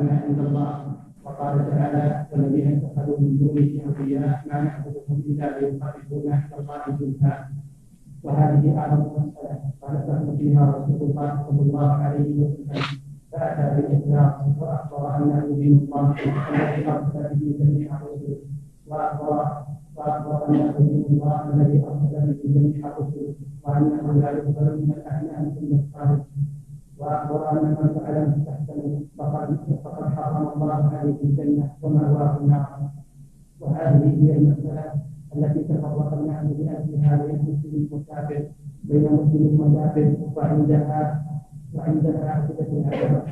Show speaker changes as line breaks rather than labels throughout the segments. الاعمى عند الله وقال تعالى والذين اتخذوا من دونه اولياء ما نعبدهم الا ليقربونا الى الله زلفى وهذه اعظم مساله قال فهم فيها رسول الله صلى الله عليه وسلم فاتى بالاخلاص واخبر انه دين الله الذي ارسل به جميع الرسل واخبر واخبر انه دين الله الذي ارسل به جميع الرسل وانه لا يقبل من الاعمال الا الصالح وأن من فعل مستحسن فقد فقد حرم الله عليه الجنة ومأواه النار وهذه هي المسألة التي تفرق الناس لأجلها بين مسلم وكافر بين مسلم وكافر وعندها وعندها عقدة العداوة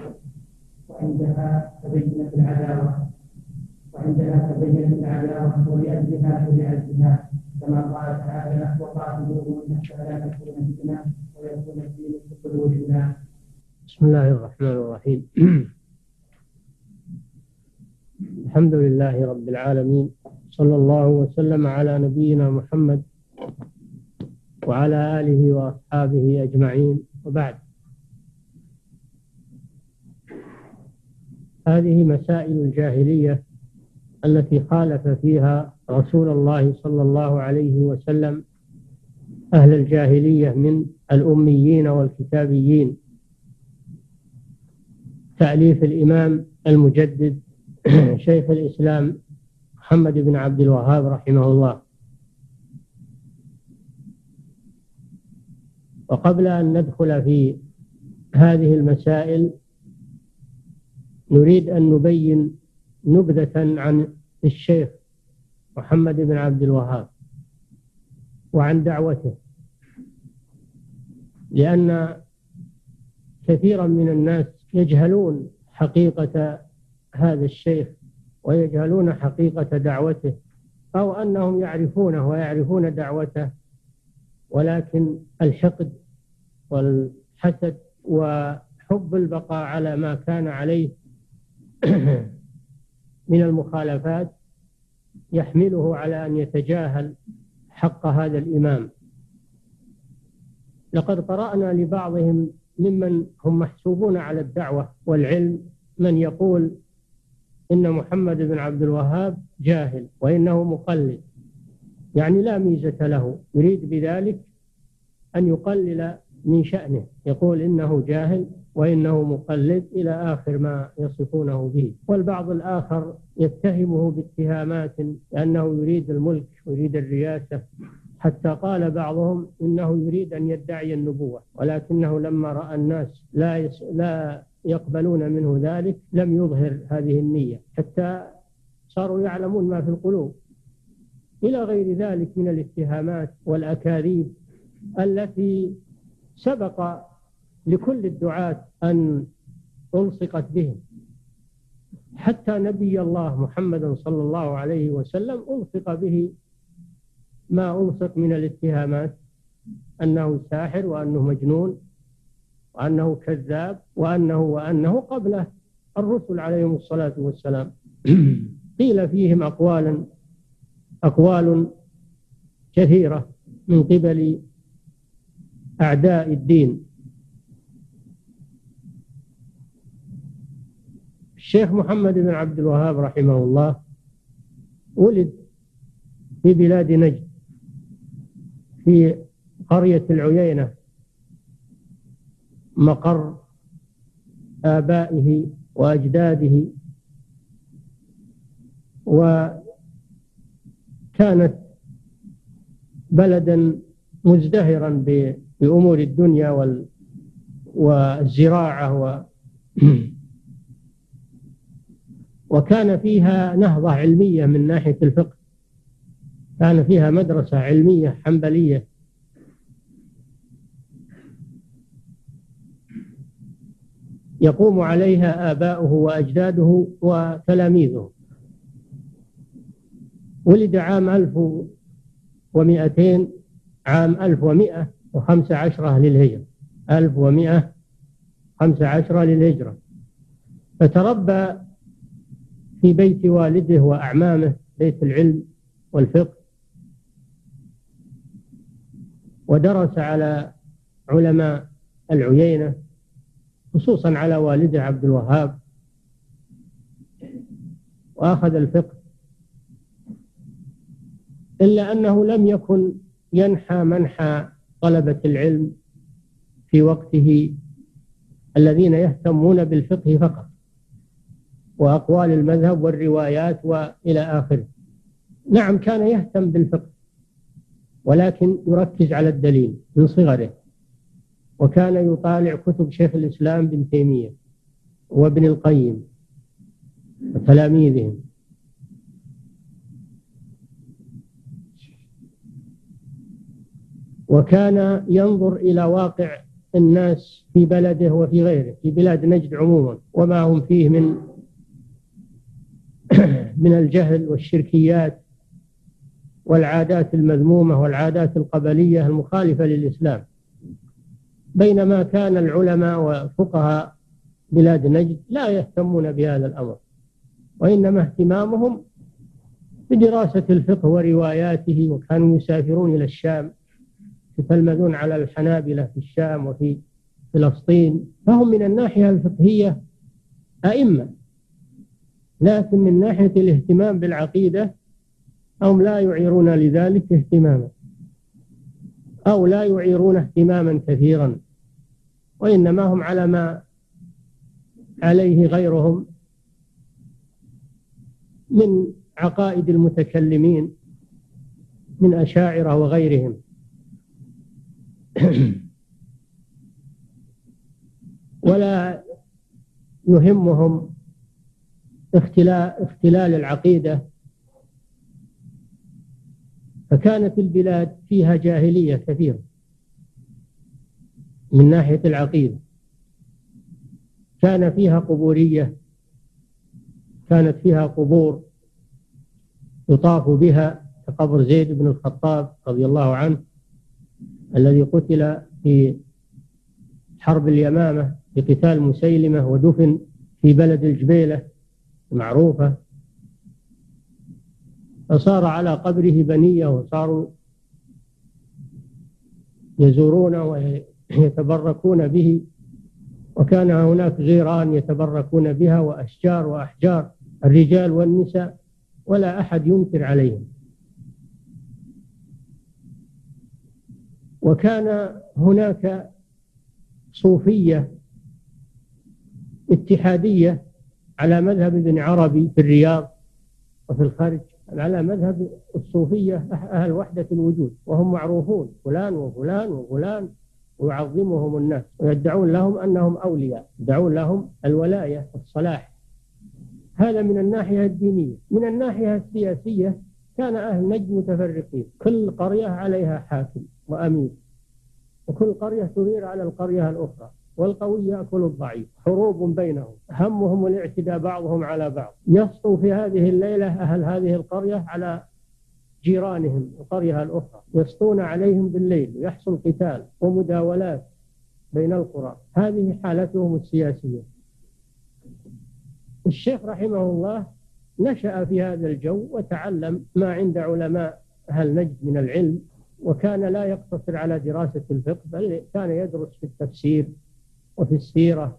وعندها تبينت العداوة وعندها تبينت العداوة ولأجلها شرع الجهاد كما قال تعالى وقاتلوهم حتى لا تكون فتنة ويكون الدين في قلوب الناس بسم الله الرحمن الرحيم الحمد لله رب العالمين صلى الله وسلم على نبينا محمد وعلى آله وأصحابه أجمعين وبعد هذه مسائل الجاهلية التي خالف فيها رسول الله صلى الله عليه وسلم أهل الجاهلية من الأميين والكتابيين تأليف الإمام المجدد شيخ الإسلام محمد بن عبد الوهاب رحمه الله وقبل أن ندخل في هذه المسائل نريد أن نبين نبذة عن الشيخ محمد بن عبد الوهاب وعن دعوته لأن كثيرا من الناس يجهلون حقيقة هذا الشيخ ويجهلون حقيقة دعوته أو أنهم يعرفونه ويعرفون دعوته ولكن الحقد والحسد وحب البقاء على ما كان عليه من المخالفات يحمله على أن يتجاهل حق هذا الإمام لقد قرأنا لبعضهم ممن هم محسوبون على الدعوة والعلم من يقول إن محمد بن عبد الوهاب جاهل وإنه مقلد يعني لا ميزة له يريد بذلك أن يقلل من شأنه يقول إنه جاهل وإنه مقلد إلى آخر ما يصفونه به والبعض الآخر يتهمه باتهامات لأنه يريد الملك ويريد الرياسة حتى قال بعضهم انه يريد ان يدعي النبوه ولكنه لما راى الناس لا يس... لا يقبلون منه ذلك لم يظهر هذه النيه حتى صاروا يعلمون ما في القلوب الى غير ذلك من الاتهامات والاكاذيب التي سبق لكل الدعاة ان الصقت بهم حتى نبي الله محمد صلى الله عليه وسلم الصق به ما ألصق من الاتهامات أنه ساحر وأنه مجنون وأنه كذاب وأنه وأنه قبله الرسل عليهم الصلاة والسلام قيل فيهم أقوالا أقوال كثيرة من قبل أعداء الدين الشيخ محمد بن عبد الوهاب رحمه الله ولد في بلاد نجد في قرية العيينة مقر آبائه وأجداده وكانت بلدا مزدهرا بأمور الدنيا وال والزراعة و وكان فيها نهضة علمية من ناحية الفقه كان فيها مدرسة علمية حنبلية يقوم عليها آباؤه وأجداده وتلاميذه ولد عام 1200 عام 1115 للهجرة 1115 للهجرة فتربى في بيت والده وأعمامه بيت العلم والفقه ودرس على علماء العيينة خصوصا على والده عبد الوهاب وأخذ الفقه إلا أنه لم يكن ينحى منحى طلبة العلم في وقته الذين يهتمون بالفقه فقط وأقوال المذهب والروايات وإلى آخره نعم كان يهتم بالفقه ولكن يركز على الدليل من صغره وكان يطالع كتب شيخ الإسلام بن تيمية وابن القيم وتلاميذهم وكان ينظر إلى واقع الناس في بلده وفي غيره في بلاد نجد عموما وما هم فيه من من الجهل والشركيات والعادات المذمومة والعادات القبلية المخالفة للإسلام بينما كان العلماء وفقهاء بلاد نجد لا يهتمون بهذا الأمر وإنما اهتمامهم بدراسة الفقه ورواياته وكانوا يسافرون إلى الشام يتلمذون على الحنابلة في الشام وفي فلسطين فهم من الناحية الفقهية أئمة لكن من ناحية الاهتمام بالعقيدة هم لا يعيرون لذلك اهتماما أو لا يعيرون اهتماما كثيرا وإنما هم على ما عليه غيرهم من عقائد المتكلمين من أشاعرة وغيرهم ولا يهمهم اختلال, اختلال العقيدة فكانت البلاد فيها جاهلية كثيرة من ناحية العقيدة كان فيها قبورية كانت فيها قبور يطاف بها كقبر زيد بن الخطاب رضي الله عنه الذي قتل في حرب اليمامة في قتال مسيلمة ودفن في بلد الجبيلة معروفة فصار على قبره بنية وصاروا يزورونه ويتبركون به وكان هناك جيران يتبركون بها وأشجار وأحجار الرجال والنساء ولا أحد ينكر عليهم وكان هناك صوفية اتحادية على مذهب ابن عربي في الرياض وفي الخارج على مذهب الصوفية أهل وحدة الوجود وهم معروفون فلان وفلان وفلان ويعظمهم الناس ويدعون لهم أنهم أولياء يدعون لهم الولاية والصلاح هذا من الناحية الدينية من الناحية السياسية كان أهل نجد متفرقين كل قرية عليها حاكم وأمير وكل قرية ترير على القرية الأخرى والقوي يأكل الضعيف حروب بينهم همهم الاعتداء بعضهم على بعض يسطو في هذه الليلة أهل هذه القرية على جيرانهم القرية الأخرى يسطون عليهم بالليل ويحصل قتال ومداولات بين القرى هذه حالتهم السياسية الشيخ رحمه الله نشأ في هذا الجو وتعلم ما عند علماء أهل نجد من العلم وكان لا يقتصر على دراسة الفقه بل كان يدرس في التفسير وفي السيرة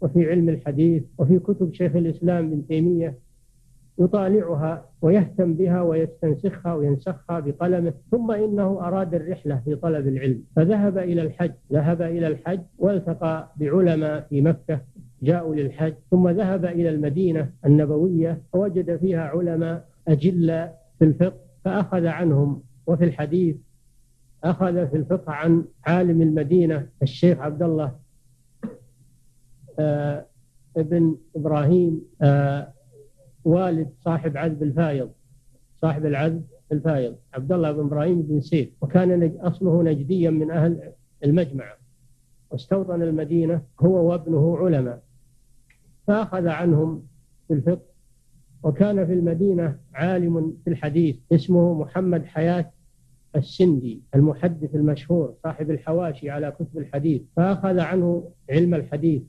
وفي علم الحديث وفي كتب شيخ الإسلام ابن تيمية يطالعها ويهتم بها ويستنسخها وينسخها بقلمه ثم انه اراد الرحله في طلب العلم فذهب الى الحج ذهب الى الحج والتقى بعلماء في مكه جاءوا للحج ثم ذهب الى المدينه النبويه ووجد فيها علماء أجل في الفقه فاخذ عنهم وفي الحديث اخذ في الفقه عن عالم المدينه الشيخ عبد الله آه، ابن إبراهيم آه، والد صاحب عذب الفايض صاحب العذب الفايض عبد الله بن إبراهيم بن سيف وكان أصله نجديا من أهل المجمع واستوطن المدينة هو وابنه علماء فأخذ عنهم في الفقه وكان في المدينة عالم في الحديث اسمه محمد حياة السندي المحدث المشهور صاحب الحواشي على كتب الحديث فأخذ عنه علم الحديث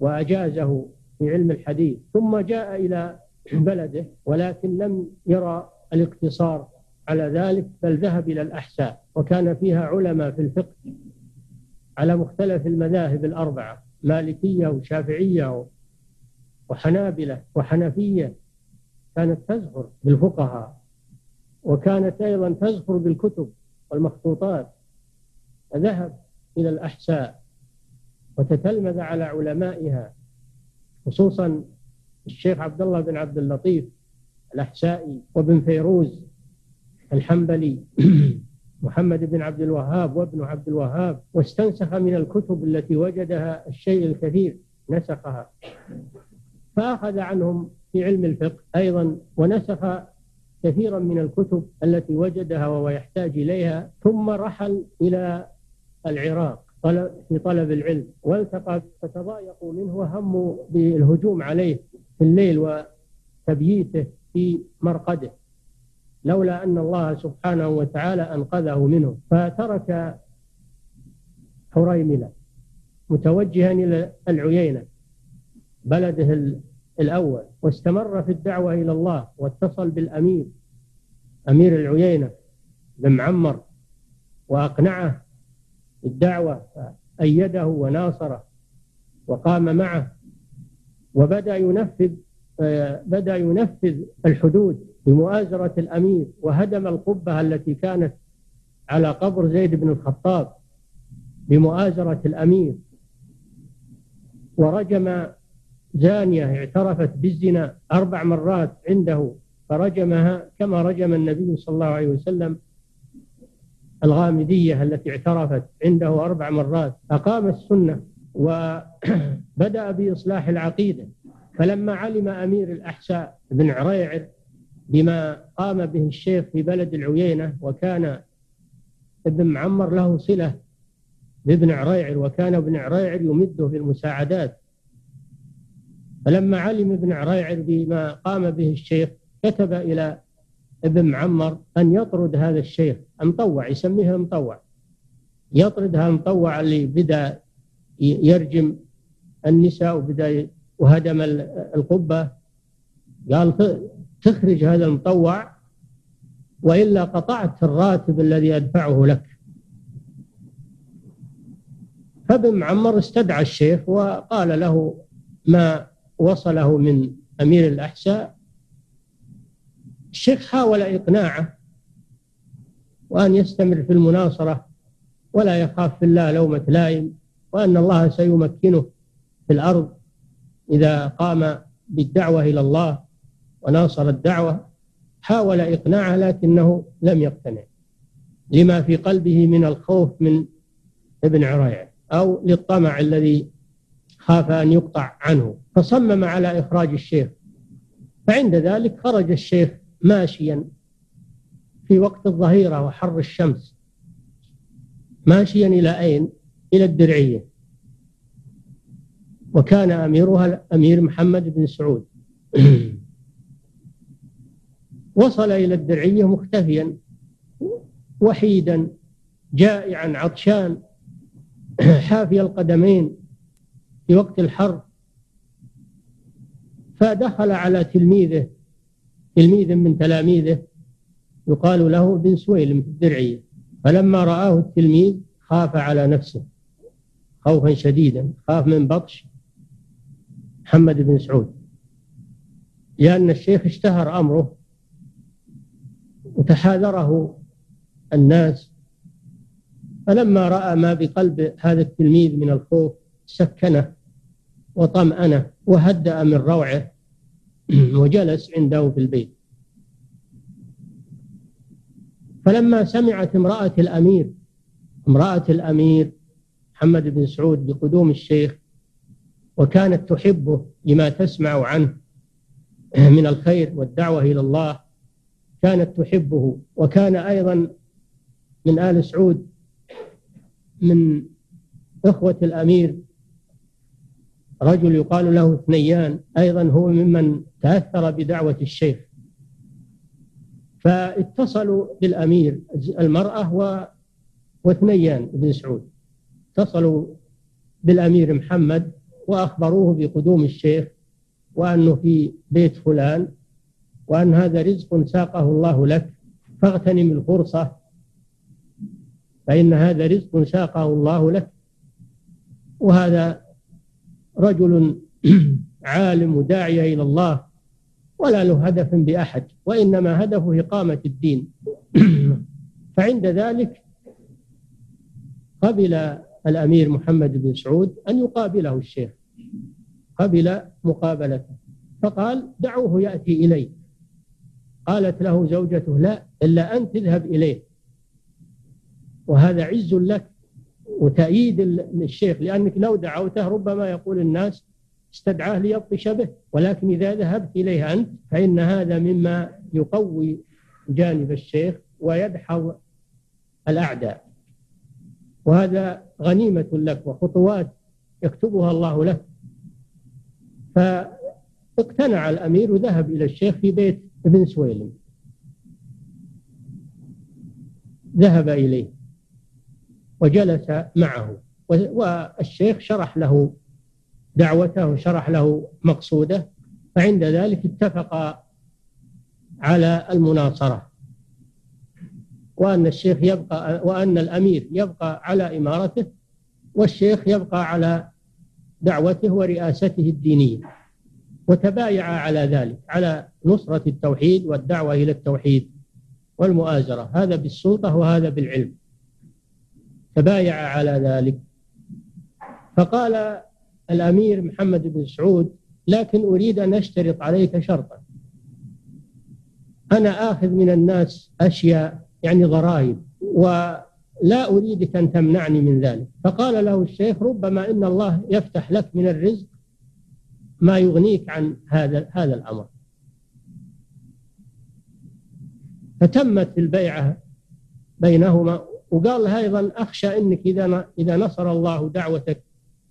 وأجازه في علم الحديث ثم جاء إلى بلده ولكن لم يرى الاقتصار على ذلك بل ذهب إلى الأحساء وكان فيها علماء في الفقه على مختلف المذاهب الأربعة مالكية وشافعية وحنابلة وحنفية كانت تزهر بالفقهاء وكانت أيضا تزهر بالكتب والمخطوطات فذهب إلى الأحساء وتتلمذ على علمائها خصوصا الشيخ عبد الله بن عبد اللطيف الأحسائي وابن فيروز الحنبلي محمد بن عبد الوهاب وابن عبد الوهاب واستنسخ من الكتب التي وجدها الشيء الكثير نسخها فأخذ عنهم في علم الفقه أيضا ونسخ كثيرا من الكتب التي وجدها وهو يحتاج إليها ثم رحل إلى العراق طلب في طلب العلم والتقى فتضايقوا منه وهموا بالهجوم عليه في الليل وتبييته في مرقده لولا أن الله سبحانه وتعالى أنقذه منه فترك حريملة متوجها إلى العيينة بلده الأول واستمر في الدعوة إلى الله واتصل بالأمير أمير العيينة بن معمر وأقنعه الدعوة فأيده وناصره وقام معه وبدأ ينفذ بدأ ينفذ الحدود بمؤازرة الأمير وهدم القبة التي كانت على قبر زيد بن الخطاب بمؤازرة الأمير ورجم زانية اعترفت بالزنا أربع مرات عنده فرجمها كما رجم النبي صلى الله عليه وسلم الغامدية التي اعترفت عنده أربع مرات أقام السنة وبدأ بإصلاح العقيدة فلما علم أمير الأحساء بن عريعر بما قام به الشيخ في بلد العيينة وكان ابن معمر له صلة بابن عريعر وكان ابن عريعر يمده بالمساعدات فلما علم ابن عريعر بما قام به الشيخ كتب إلى ابن معمر أن يطرد هذا الشيخ المطوع يسميه المطوع يطرد هذا المطوع اللي بدأ يرجم النساء وبدأ وهدم القبة قال تخرج هذا المطوع وإلا قطعت الراتب الذي أدفعه لك فابن معمر استدعى الشيخ وقال له ما وصله من أمير الأحساء الشيخ حاول إقناعه وأن يستمر في المناصرة ولا يخاف في الله لومة لائم وأن الله سيمكنه في الأرض إذا قام بالدعوة إلى الله وناصر الدعوة حاول إقناعه لكنه لم يقتنع لما في قلبه من الخوف من ابن عريع أو للطمع الذي خاف أن يقطع عنه فصمم على إخراج الشيخ فعند ذلك خرج الشيخ ماشيا في وقت الظهيرة وحر الشمس ماشيا إلى أين؟ إلى الدرعية وكان أميرها الأمير محمد بن سعود وصل إلى الدرعية مختفيا وحيدا جائعا عطشان حافي القدمين في وقت الحر فدخل على تلميذه تلميذ من تلاميذه يقال له بن سويلم في الدرعية فلما رآه التلميذ خاف على نفسه خوفا شديدا خاف من بطش محمد بن سعود لأن الشيخ اشتهر أمره وتحاذره الناس فلما رأى ما بقلب هذا التلميذ من الخوف سكنه وطمأنه وهدأ من روعه وجلس عنده في البيت فلما سمعت امرأة الأمير امرأة الأمير محمد بن سعود بقدوم الشيخ وكانت تحبه لما تسمع عنه من الخير والدعوة إلى الله كانت تحبه وكان أيضا من آل سعود من إخوة الأمير رجل يقال له ثنيان أيضا هو ممن تأثر بدعوة الشيخ فاتصلوا بالأمير المرأة و وثنيان بن سعود اتصلوا بالأمير محمد وأخبروه بقدوم الشيخ وأنه في بيت فلان وأن هذا رزق ساقه الله لك فاغتنم الفرصة فإن هذا رزق ساقه الله لك وهذا رجل عالم داعية إلى الله ولا له هدف بأحد وإنما هدفه إقامة الدين فعند ذلك قبل الأمير محمد بن سعود أن يقابله الشيخ قبل مقابلته فقال دعوه يأتي إلي قالت له زوجته لا إلا أن تذهب إليه وهذا عز لك وتأييد الشيخ لأنك لو دعوته ربما يقول الناس استدعاه ليبطش به ولكن إذا ذهبت إليه أنت فإن هذا مما يقوي جانب الشيخ ويدحض الأعداء وهذا غنيمة لك وخطوات يكتبها الله لك فاقتنع الأمير وذهب إلى الشيخ في بيت ابن سويلم ذهب إليه وجلس معه والشيخ شرح له دعوته وشرح له مقصوده فعند ذلك اتفق على المناصرة وأن الشيخ يبقى وأن الأمير يبقى على إمارته والشيخ يبقى على دعوته ورئاسته الدينية وتبايع على ذلك على نصرة التوحيد والدعوة إلى التوحيد والمؤازرة هذا بالسلطة وهذا بالعلم تبايع على ذلك فقال الأمير محمد بن سعود لكن أريد أن أشترط عليك شرطا أنا آخذ من الناس أشياء يعني ضرائب ولا أريدك أن تمنعني من ذلك فقال له الشيخ ربما إن الله يفتح لك من الرزق ما يغنيك عن هذا هذا الأمر فتمت البيعة بينهما وقال لها أيضا أخشى أنك إذا إذا نصر الله دعوتك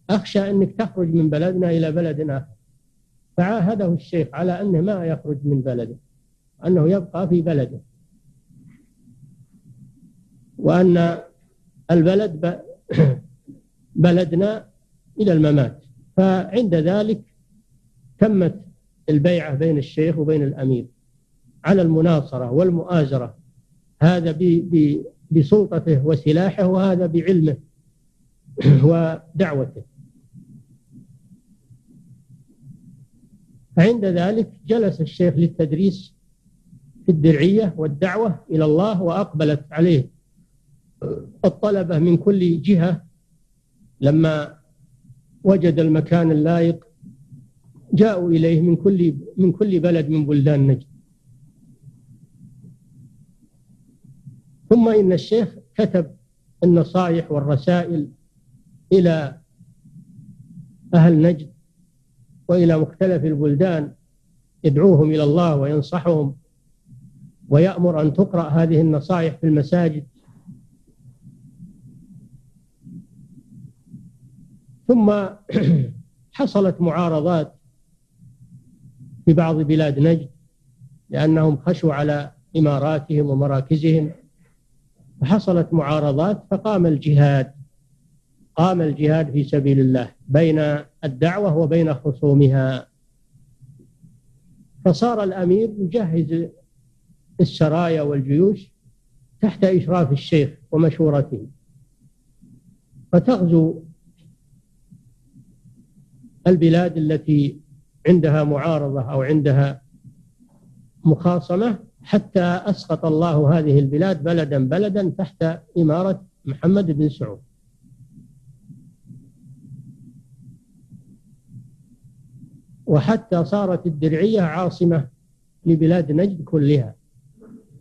أخشى أنك تخرج من بلدنا إلى بلد آخر فعاهده الشيخ على أنه ما يخرج من بلده أنه يبقى في بلده وأن البلد بلدنا إلى الممات فعند ذلك تمت البيعة بين الشيخ وبين الأمير على المناصرة والمؤازرة هذا بسلطته وسلاحه وهذا بعلمه ودعوته عند ذلك جلس الشيخ للتدريس في الدرعية والدعوة إلى الله وأقبلت عليه الطلبة من كل جهة لما وجد المكان اللائق جاءوا إليه من كل من كل بلد من بلدان نجد ثم إن الشيخ كتب النصائح والرسائل إلى أهل نجد وإلى مختلف البلدان يدعوهم إلى الله وينصحهم ويأمر أن تقرأ هذه النصائح في المساجد ثم حصلت معارضات في بعض بلاد نجد لأنهم خشوا على إماراتهم ومراكزهم فحصلت معارضات فقام الجهاد قام الجهاد في سبيل الله بين الدعوة وبين خصومها فصار الأمير يجهز السرايا والجيوش تحت إشراف الشيخ ومشورته فتغزو البلاد التي عندها معارضة أو عندها مخاصمة حتى أسقط الله هذه البلاد بلدا بلدا تحت إمارة محمد بن سعود وحتى صارت الدرعية عاصمة لبلاد نجد كلها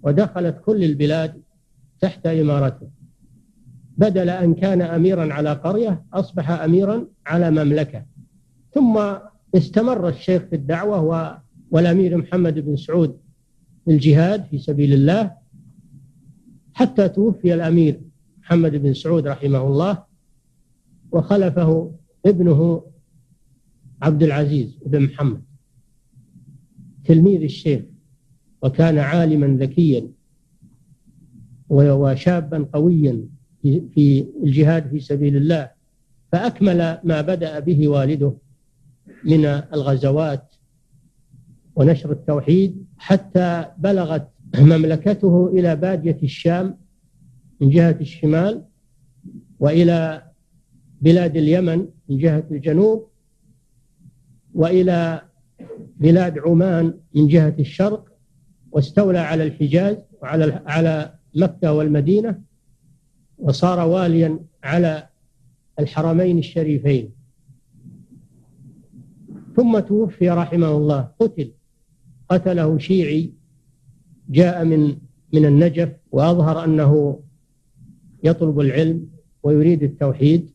ودخلت كل البلاد تحت إمارته بدل أن كان أميرا على قرية أصبح أميرا على مملكة ثم استمر الشيخ في الدعوة والأمير محمد بن سعود الجهاد في سبيل الله حتى توفي الأمير محمد بن سعود رحمه الله وخلفه ابنه عبد العزيز بن محمد تلميذ الشيخ وكان عالما ذكيا وشابا قويا في الجهاد في سبيل الله فأكمل ما بدأ به والده من الغزوات ونشر التوحيد حتى بلغت مملكته إلى بادية الشام من جهة الشمال وإلى بلاد اليمن من جهة الجنوب وإلى بلاد عمان من جهة الشرق واستولى على الحجاز وعلى على مكة والمدينة وصار واليا على الحرمين الشريفين ثم توفي رحمه الله قتل قتله شيعي جاء من من النجف وأظهر أنه يطلب العلم ويريد التوحيد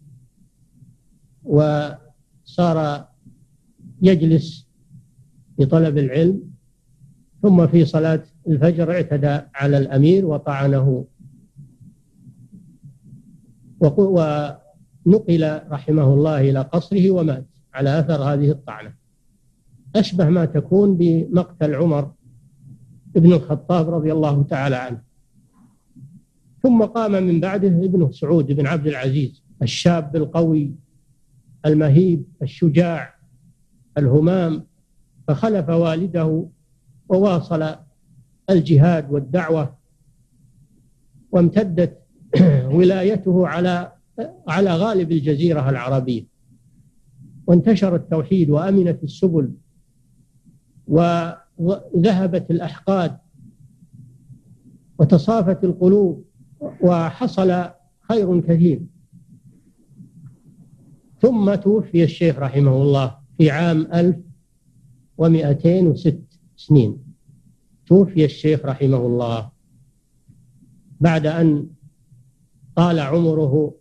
وصار يجلس لطلب العلم ثم في صلاة الفجر اعتدى على الأمير وطعنه ونقل رحمه الله إلى قصره ومات على أثر هذه الطعنة أشبه ما تكون بمقتل عمر بن الخطاب رضي الله تعالى عنه ثم قام من بعده ابنه سعود بن عبد العزيز الشاب القوي المهيب الشجاع الهمام فخلف والده وواصل الجهاد والدعوة وامتدت ولايته على على غالب الجزيرة العربية وانتشر التوحيد وأمنت السبل وذهبت الأحقاد وتصافت القلوب وحصل خير كثير ثم توفي الشيخ رحمه الله في عام 1206 سنين توفي الشيخ رحمه الله بعد أن طال عمره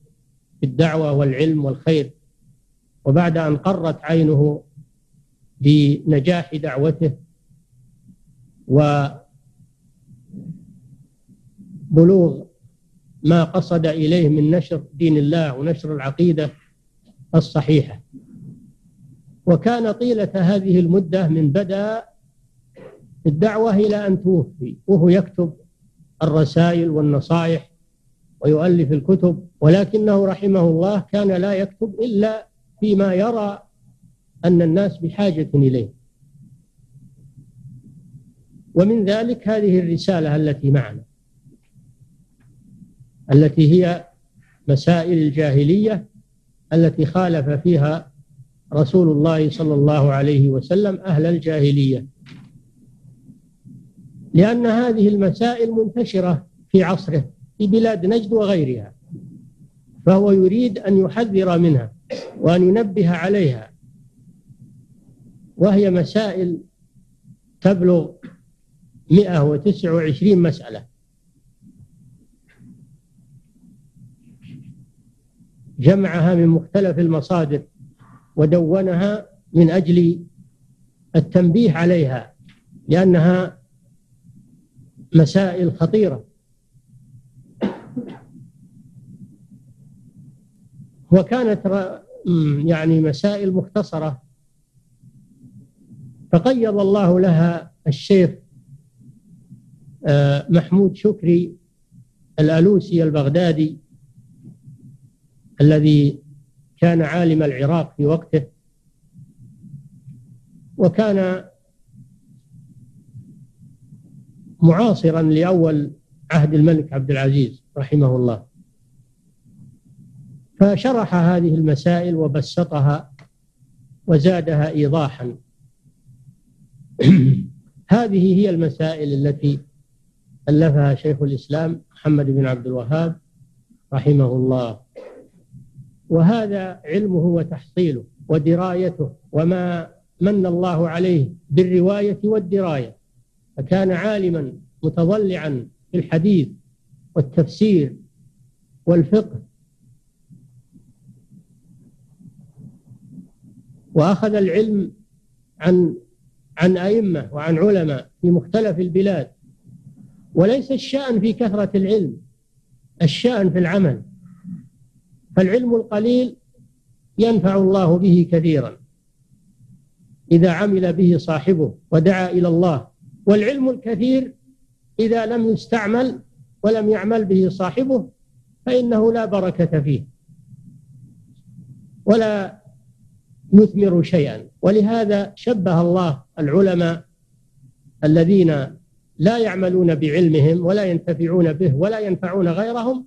في الدعوة والعلم والخير وبعد أن قرت عينه بنجاح دعوته وبلوغ ما قصد اليه من نشر دين الله ونشر العقيده الصحيحه وكان طيله هذه المده من بدا الدعوه الى ان توفي وهو يكتب الرسائل والنصائح ويؤلف الكتب ولكنه رحمه الله كان لا يكتب الا فيما يرى أن الناس بحاجة إليه ومن ذلك هذه الرسالة التي معنا التي هي مسائل الجاهلية التي خالف فيها رسول الله صلى الله عليه وسلم أهل الجاهلية لأن هذه المسائل منتشرة في عصره في بلاد نجد وغيرها فهو يريد أن يحذر منها وأن ينبه عليها وهي مسائل تبلغ 129 مسألة جمعها من مختلف المصادر ودونها من أجل التنبيه عليها لأنها مسائل خطيرة وكانت يعني مسائل مختصرة فقيض الله لها الشيخ آه، محمود شكري الألوسي البغدادي الذي كان عالم العراق في وقته وكان معاصرا لأول عهد الملك عبد العزيز رحمه الله فشرح هذه المسائل وبسطها وزادها إيضاحا هذه هي المسائل التي ألفها شيخ الإسلام محمد بن عبد الوهاب رحمه الله وهذا علمه وتحصيله ودرايته وما من الله عليه بالرواية والدراية فكان عالما متضلعا في الحديث والتفسير والفقه وأخذ العلم عن عن أئمة وعن علماء في مختلف البلاد وليس الشأن في كثرة العلم الشأن في العمل فالعلم القليل ينفع الله به كثيرا إذا عمل به صاحبه ودعا إلى الله والعلم الكثير إذا لم يستعمل ولم يعمل به صاحبه فإنه لا بركة فيه ولا يثمر شيئا ولهذا شبه الله العلماء الذين لا يعملون بعلمهم ولا ينتفعون به ولا ينفعون غيرهم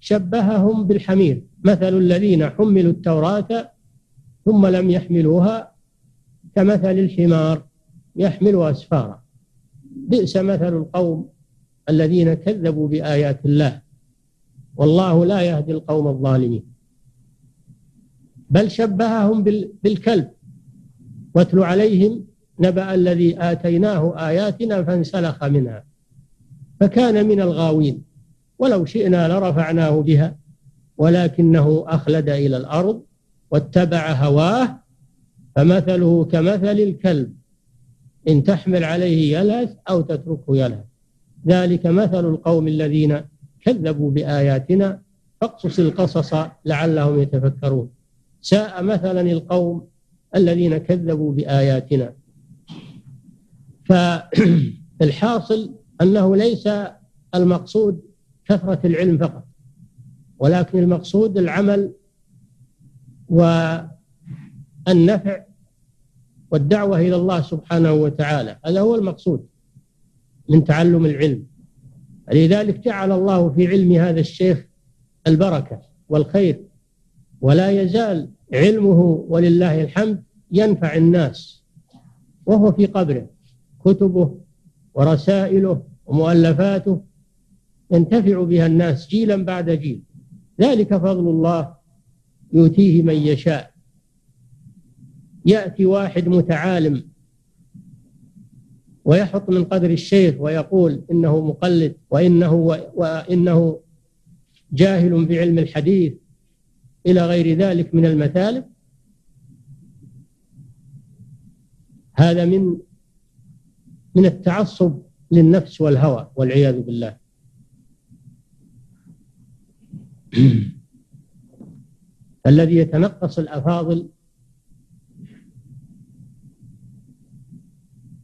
شبههم بالحمير مثل الذين حملوا التوراة ثم لم يحملوها كمثل الحمار يحمل أسفارا بئس مثل القوم الذين كذبوا بآيات الله والله لا يهدي القوم الظالمين بل شبههم بالكلب واتل عليهم نبأ الذي آتيناه آياتنا فانسلخ منها فكان من الغاوين ولو شئنا لرفعناه بها ولكنه أخلد إلى الأرض واتبع هواه فمثله كمثل الكلب إن تحمل عليه يلهث أو تتركه يلهث ذلك مثل القوم الذين كذبوا بآياتنا فاقصص القصص لعلهم يتفكرون ساء مثلا القوم الذين كذبوا بآياتنا فالحاصل أنه ليس المقصود كثرة العلم فقط ولكن المقصود العمل والنفع والدعوة إلى الله سبحانه وتعالى هذا هو المقصود من تعلم العلم لذلك جعل الله في علم هذا الشيخ البركة والخير ولا يزال علمه ولله الحمد ينفع الناس وهو في قبره كتبه ورسائله ومؤلفاته ينتفع بها الناس جيلا بعد جيل ذلك فضل الله يؤتيه من يشاء يأتي واحد متعالم ويحط من قدر الشيخ ويقول إنه مقلد وإنه وإنه جاهل بعلم الحديث إلى غير ذلك من المثالب هذا من من التعصب للنفس والهوى والعياذ بالله الذي يتنقص الافاضل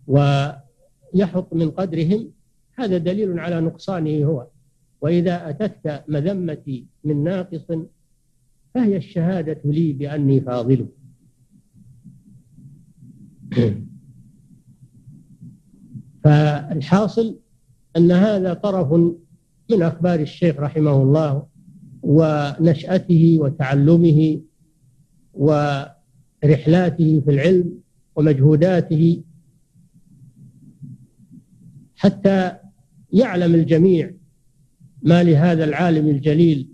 ويحط من قدرهم هذا دليل على نقصانه هو واذا اتتك مذمتي من ناقص فهي الشهادة لي بأني فاضل فالحاصل أن هذا طرف من أخبار الشيخ رحمه الله ونشأته وتعلمه ورحلاته في العلم ومجهوداته حتى يعلم الجميع ما لهذا العالم الجليل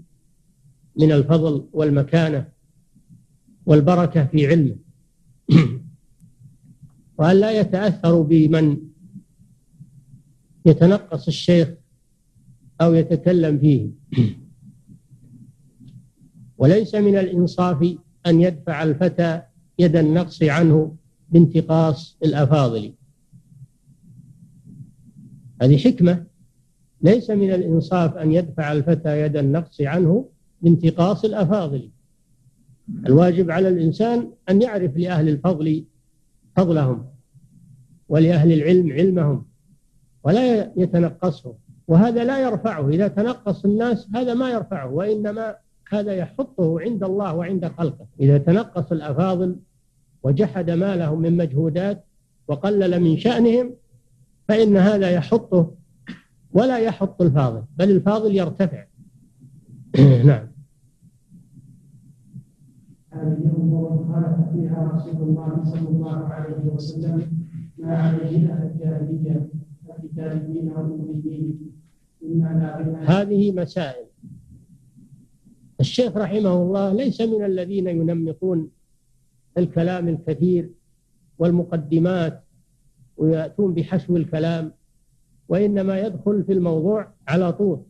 من الفضل والمكانة والبركة في علمه وأن لا يتأثر بمن يتنقص الشيخ أو يتكلم فيه وليس من الإنصاف أن يدفع الفتى يد النقص عنه بانتقاص الأفاضل هذه حكمة ليس من الإنصاف أن يدفع الفتى يد النقص عنه بانتقاص الأفاضل الواجب على الإنسان أن يعرف لأهل الفضل فضلهم ولأهل العلم علمهم ولا يتنقصه وهذا لا يرفعه إذا تنقص الناس هذا ما يرفعه وإنما هذا يحطه عند الله وعند خلقه إذا تنقص الأفاضل وجحد ما لهم من مجهودات وقلل من شأنهم فإن هذا يحطه ولا يحط الفاضل بل الفاضل يرتفع نعم هذه خالف فيها رسول الله صلى الله عليه وسلم ما عليه أهل الجاهلية الكتابيين هذه مسائل الشيخ رحمه الله ليس من الذين ينمقون الكلام الكثير والمقدمات ويأتون بحشو الكلام وإنما يدخل في الموضوع على طول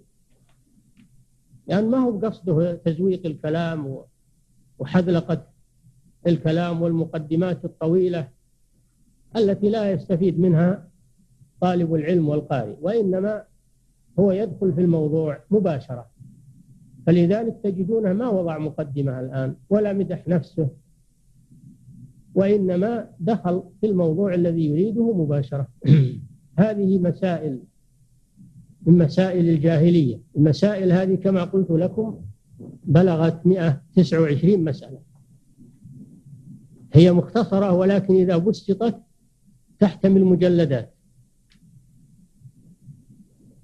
لأن يعني ما هو قصده تزويق الكلام وحذلقة الكلام والمقدمات الطويلة التي لا يستفيد منها طالب العلم والقارئ وإنما هو يدخل في الموضوع مباشرة فلذلك تجدونه ما وضع مقدمة الآن ولا مدح نفسه وإنما دخل في الموضوع الذي يريده مباشرة هذه مسائل من مسائل الجاهلية المسائل هذه كما قلت لكم بلغت 129 مسألة هي مختصرة ولكن إذا بسطت تحتمل مجلدات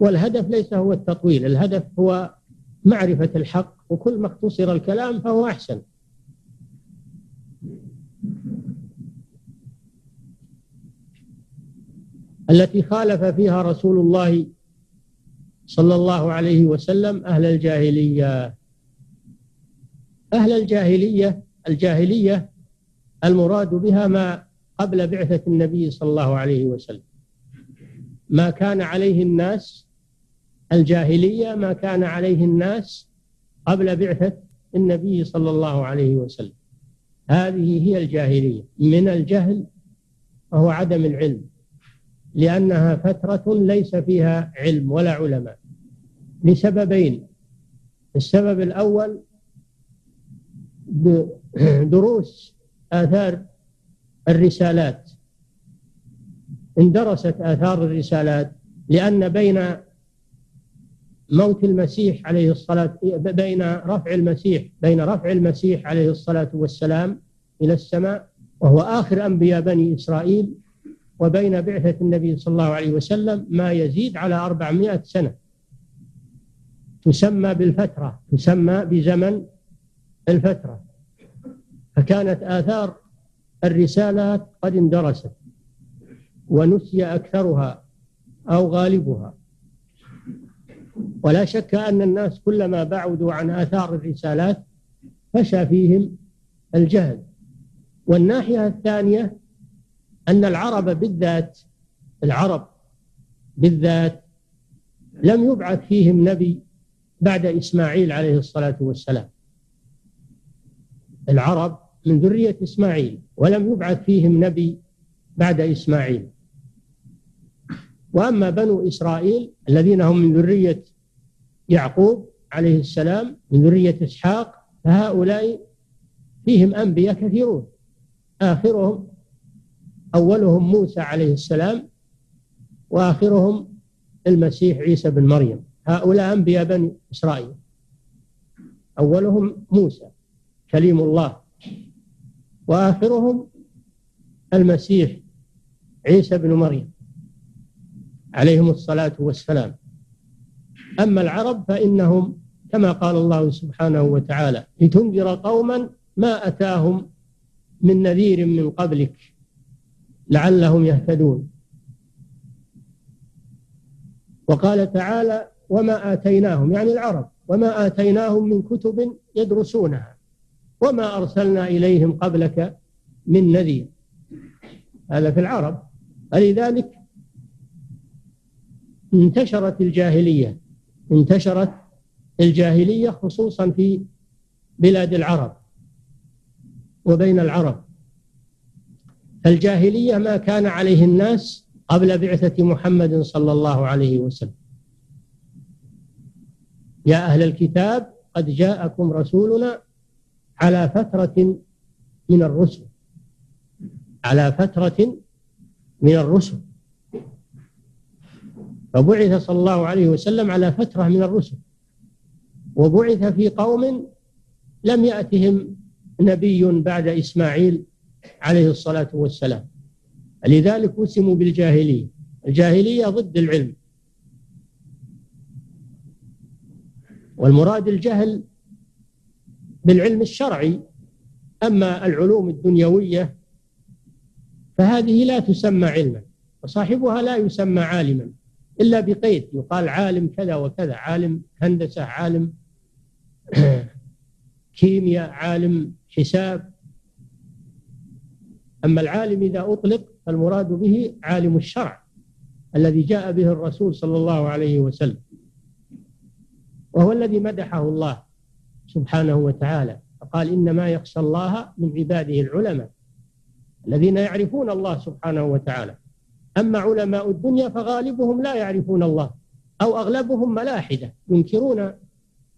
والهدف ليس هو التطويل الهدف هو معرفة الحق وكل ما اختصر الكلام فهو أحسن التي خالف فيها رسول الله صلى الله عليه وسلم أهل الجاهلية أهل الجاهلية الجاهلية المراد بها ما قبل بعثة النبي صلى الله عليه وسلم ما كان عليه الناس الجاهلية ما كان عليه الناس قبل بعثة النبي صلى الله عليه وسلم هذه هي الجاهلية من الجهل وهو عدم العلم لأنها فترة ليس فيها علم ولا علماء لسببين السبب الأول دروس آثار الرسالات اندرست آثار الرسالات لأن بين موت المسيح عليه الصلاة بين رفع المسيح بين رفع المسيح عليه الصلاة والسلام إلى السماء وهو آخر أنبياء بني إسرائيل وبين بعثة النبي صلى الله عليه وسلم ما يزيد على أربعمائة سنة تسمى بالفترة تسمى بزمن الفترة فكانت آثار الرسالات قد اندرست ونسي أكثرها أو غالبها ولا شك أن الناس كلما بعدوا عن آثار الرسالات فشى فيهم الجهل والناحية الثانية أن العرب بالذات العرب بالذات لم يبعث فيهم نبي بعد إسماعيل عليه الصلاة والسلام العرب من ذرية إسماعيل ولم يبعث فيهم نبي بعد إسماعيل وأما بنو إسرائيل الذين هم من ذرية يعقوب عليه السلام من ذرية إسحاق فهؤلاء فيهم أنبياء كثيرون آخرهم أولهم موسى عليه السلام وآخرهم المسيح عيسى بن مريم هؤلاء أنبياء بني إسرائيل أولهم موسى كليم الله وآخرهم المسيح عيسى بن مريم عليهم الصلاة والسلام أما العرب فإنهم كما قال الله سبحانه وتعالى لتنذر قوما ما أتاهم من نذير من قبلك لعلهم يهتدون وقال تعالى وما آتيناهم يعني العرب وما آتيناهم من كتب يدرسونها وما أرسلنا إليهم قبلك من نذير هذا في العرب فلذلك انتشرت الجاهلية انتشرت الجاهلية خصوصا في بلاد العرب وبين العرب الجاهلية ما كان عليه الناس قبل بعثة محمد صلى الله عليه وسلم يا أهل الكتاب قد جاءكم رسولنا على فترة من الرسل على فترة من الرسل فبعث صلى الله عليه وسلم على فترة من الرسل وبعث في قوم لم يأتهم نبي بعد إسماعيل عليه الصلاة والسلام لذلك وسموا بالجاهلية الجاهلية ضد العلم والمراد الجهل بالعلم الشرعي أما العلوم الدنيوية فهذه لا تسمى علما وصاحبها لا يسمى عالما إلا بقيد يقال عالم كذا وكذا عالم هندسة عالم كيمياء عالم حساب أما العالم إذا أطلق فالمراد به عالم الشرع الذي جاء به الرسول صلى الله عليه وسلم وهو الذي مدحه الله سبحانه وتعالى فقال إنما يخشى الله من عباده العلماء الذين يعرفون الله سبحانه وتعالى أما علماء الدنيا فغالبهم لا يعرفون الله أو أغلبهم ملاحدة ينكرون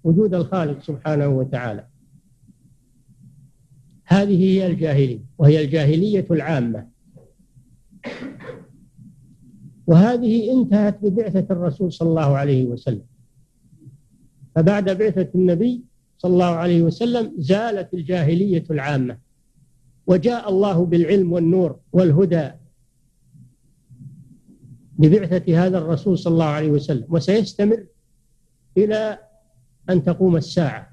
وجود الخالق سبحانه وتعالى هذه هي الجاهلية وهي الجاهلية العامة وهذه انتهت ببعثة الرسول صلى الله عليه وسلم فبعد بعثة النبي صلى الله عليه وسلم زالت الجاهلية العامة وجاء الله بالعلم والنور والهدى ببعثة هذا الرسول صلى الله عليه وسلم وسيستمر إلى أن تقوم الساعة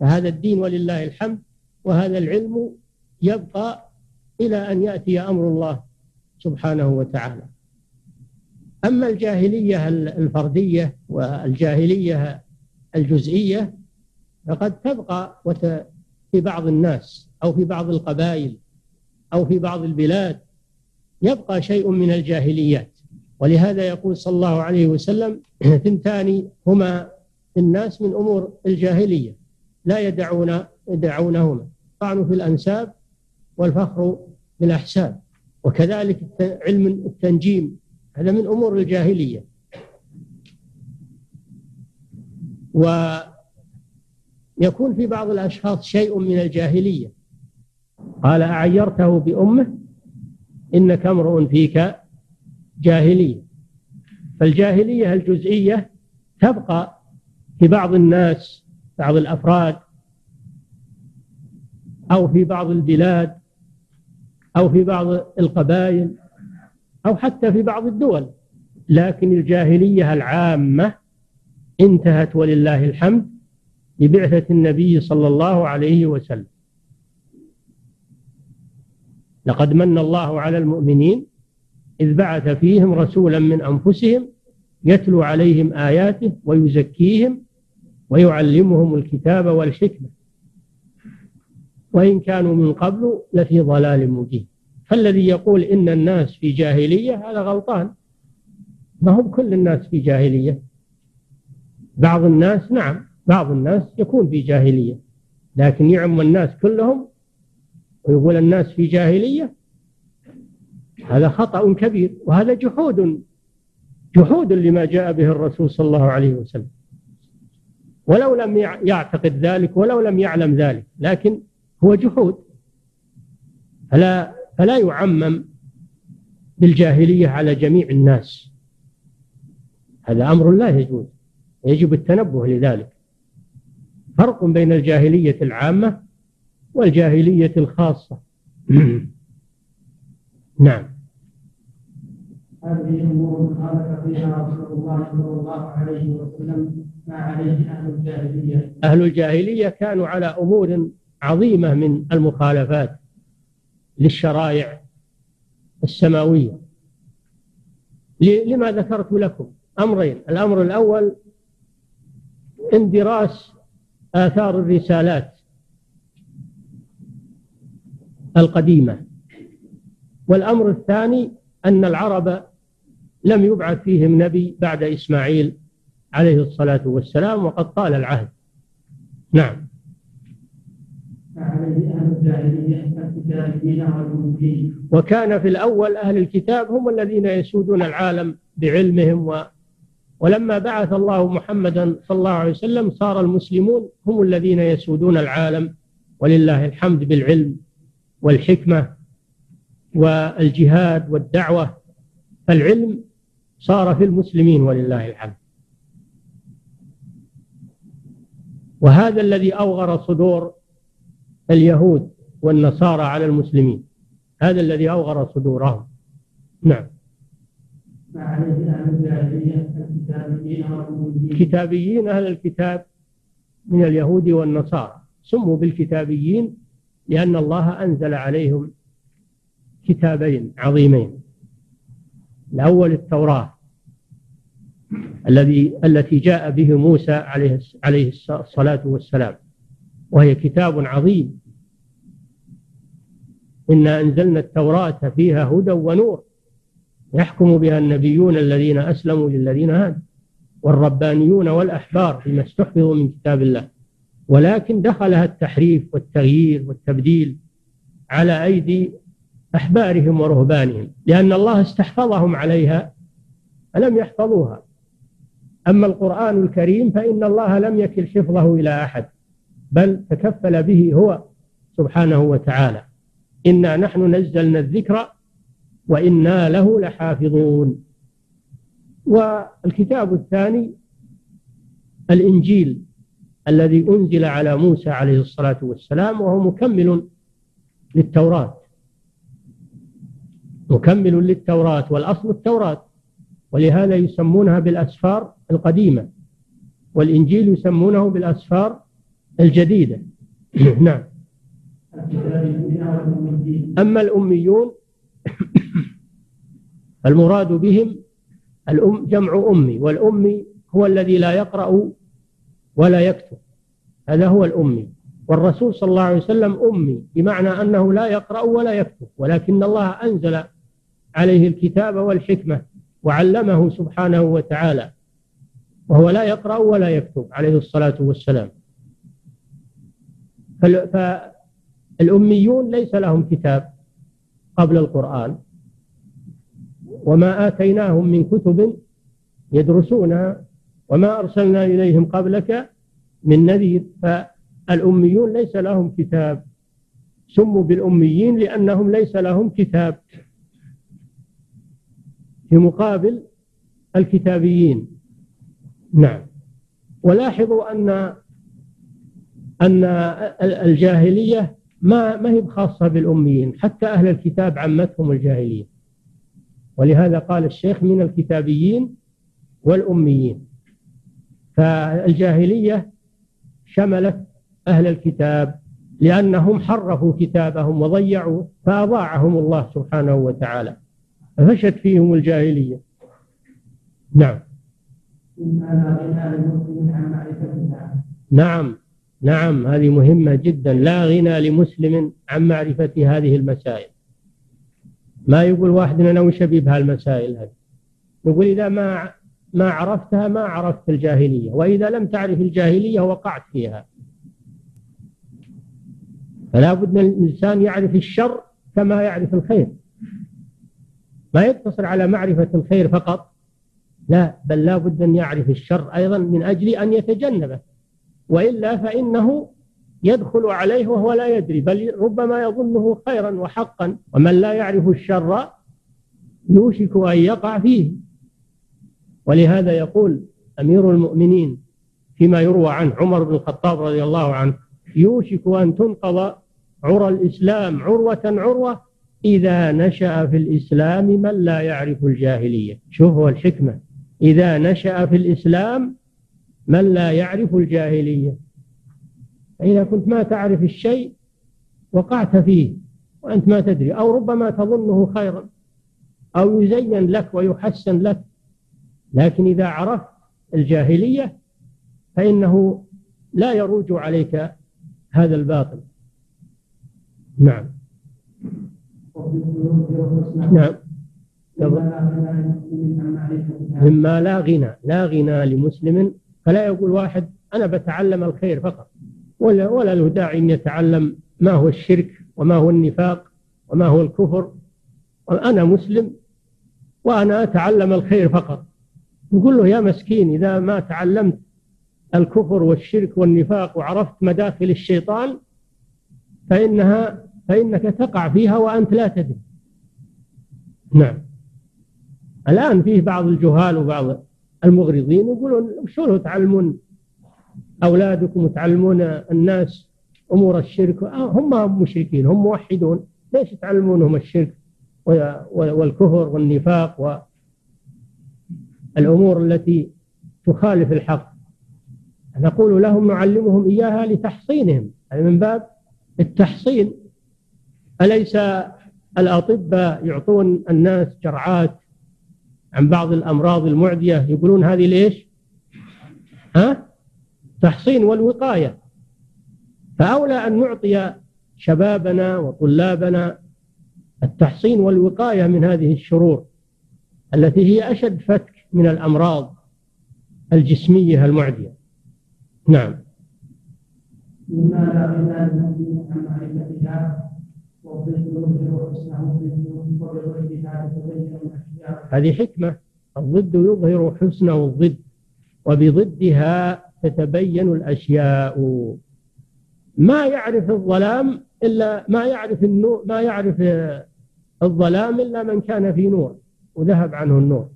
فهذا الدين ولله الحمد وهذا العلم يبقى إلى أن يأتي أمر الله سبحانه وتعالى أما الجاهلية الفردية والجاهلية الجزئية فقد تبقى وت... في بعض الناس أو في بعض القبائل أو في بعض البلاد يبقى شيء من الجاهليات ولهذا يقول صلى الله عليه وسلم ثنتان هما الناس من أمور الجاهلية لا يدعون يدعونهما الطعن في الأنساب والفخر بالأحساب وكذلك علم التنجيم هذا من أمور الجاهلية و يكون في بعض الأشخاص شيء من الجاهلية قال أعيرته بأمه إنك امرؤ فيك جاهلية فالجاهلية الجزئية تبقى في بعض الناس بعض الأفراد أو في بعض البلاد أو في بعض القبائل أو حتى في بعض الدول لكن الجاهلية العامة انتهت ولله الحمد ببعثة النبي صلى الله عليه وسلم لقد من الله على المؤمنين إذ بعث فيهم رسولا من أنفسهم يتلو عليهم آياته ويزكيهم ويعلمهم الكتاب والحكمة وإن كانوا من قبل لفي ضلال مبين فالذي يقول إن الناس في جاهلية هذا غلطان ما هم كل الناس في جاهلية بعض الناس نعم بعض الناس يكون في جاهلية لكن يعم الناس كلهم ويقول الناس في جاهلية هذا خطأ كبير وهذا جحود جحود لما جاء به الرسول صلى الله عليه وسلم ولو لم يعتقد ذلك ولو لم يعلم ذلك لكن هو جحود فلا فلا يعمم بالجاهلية على جميع الناس هذا أمر لا يجوز يجب التنبه لذلك فرق بين الجاهلية العامة والجاهلية الخاصة نعم هذه أمور خالف فيها رسول الله صلى الله عليه وسلم ما عليه أهل الجاهلية أهل الجاهلية كانوا على أمور عظيمة من المخالفات للشرائع السماوية لما ذكرت لكم أمرين الأمر الأول اندراس آثار الرسالات القديمة والأمر الثاني أن العرب لم يبعث فيهم نبي بعد إسماعيل عليه الصلاة والسلام وقد طال العهد نعم وكان في الأول أهل الكتاب هم الذين يسودون العالم بعلمهم ولما بعث الله محمدا صلى الله عليه وسلم صار المسلمون هم الذين يسودون العالم ولله الحمد بالعلم والحكمه والجهاد والدعوه فالعلم صار في المسلمين ولله الحمد وهذا الذي اوغر صدور اليهود والنصارى على المسلمين هذا الذي اوغر صدورهم نعم كتابيين أهل الكتاب من اليهود والنصارى سموا بالكتابيين لأن الله أنزل عليهم كتابين عظيمين الأول التوراة الذي التي جاء به موسى عليه عليه الصلاة والسلام وهي كتاب عظيم إنا أنزلنا التوراة فيها هدى ونور يحكم بها النبيون الذين أسلموا للذين هادوا والربانيون والأحبار فيما استحفظوا من كتاب الله ولكن دخلها التحريف والتغيير والتبديل على أيدي أحبارهم ورهبانهم لأن الله استحفظهم عليها فلم يحفظوها أما القرآن الكريم فإن الله لم يكل حفظه إلى أحد بل تكفل به هو سبحانه وتعالى إنا نحن نزلنا الذكر وإنا له لحافظون والكتاب الثاني الإنجيل الذي أنزل على موسى عليه الصلاة والسلام وهو مكمل للتوراة مكمل للتوراة والأصل التوراة ولهذا يسمونها بالأسفار القديمة والإنجيل يسمونه بالأسفار الجديدة نعم أما الأميون المراد بهم الأم جمع أمي والأمي هو الذي لا يقرأ ولا يكتب هذا هو الأمي والرسول صلى الله عليه وسلم أمي بمعنى أنه لا يقرأ ولا يكتب ولكن الله أنزل عليه الكتاب والحكمة وعلمه سبحانه وتعالى وهو لا يقرأ ولا يكتب عليه الصلاة والسلام فالأميون ليس لهم كتاب قبل القرآن وما آتيناهم من كتب يدرسونها وما أرسلنا إليهم قبلك من نذير فالأميون ليس لهم كتاب سموا بالأميين لأنهم ليس لهم كتاب في مقابل الكتابيين نعم ولاحظوا أن أن الجاهلية ما ما هي خاصة بالأميين حتى أهل الكتاب عمتهم الجاهلية ولهذا قال الشيخ من الكتابيين والأميين فالجاهلية شملت أهل الكتاب لأنهم حرفوا كتابهم وضيعوا فأضاعهم الله سبحانه وتعالى فشت فيهم الجاهلية نعم نعم نعم هذه مهمة جدا لا غنى لمسلم عن معرفة هذه المسائل ما يقول واحد أنا ابي بهالمسائل هذه يقول إذا ما ما عرفتها ما عرفت الجاهلية وإذا لم تعرف الجاهلية وقعت فيها فلا بد ان الإنسان يعرف الشر كما يعرف الخير ما يقتصر على معرفة الخير فقط لا بل لا بد أن يعرف الشر أيضا من أجل أن يتجنبه وإلا فإنه يدخل عليه وهو لا يدري بل ربما يظنه خيرا وحقا ومن لا يعرف الشر يوشك أن يقع فيه ولهذا يقول أمير المؤمنين فيما يروى عنه عمر بن الخطاب رضي الله عنه يوشك أن تنقض عرى الإسلام عروة عروة إذا نشأ في الإسلام من لا يعرف الجاهلية شوفوا الحكمة إذا نشأ في الإسلام من لا يعرف الجاهلية فإذا كنت ما تعرف الشيء وقعت فيه وأنت ما تدري أو ربما تظنه خيرا أو يزين لك ويحسن لك لكن إذا عرفت الجاهلية فإنه لا يروج عليك هذا الباطل نعم نعم مما لا غنى لا غنى لمسلم فلا يقول واحد أنا بتعلم الخير فقط ولا ولا له داعي أن يتعلم ما هو الشرك وما هو النفاق وما هو الكفر أنا مسلم وأنا أتعلم الخير فقط نقول له يا مسكين إذا ما تعلمت الكفر والشرك والنفاق وعرفت مداخل الشيطان فإنها فإنك تقع فيها وأنت لا تدري نعم الآن فيه بعض الجهال وبعض المغرضين يقولون شلون تعلمون أولادكم تعلمون الناس أمور الشرك آه، هم مشركين هم موحدون ليش تعلمونهم الشرك والكفر والنفاق والأمور التي تخالف الحق نقول لهم نعلمهم إياها لتحصينهم أي من باب التحصين أليس الأطباء يعطون الناس جرعات عن بعض الأمراض المعدية يقولون هذه ليش؟ ها؟ التحصين والوقاية فأولى أن نعطي شبابنا وطلابنا التحصين والوقاية من هذه الشرور التي هي أشد فتك من الأمراض الجسمية المعدية نعم معرفتها يظهر حسنه الاشياء هذه حكمة الضد يظهر حسنه الضد وبضدها تتبين الأشياء ما يعرف الظلام إلا ما يعرف النور ما يعرف الظلام إلا من كان في نور وذهب عنه النور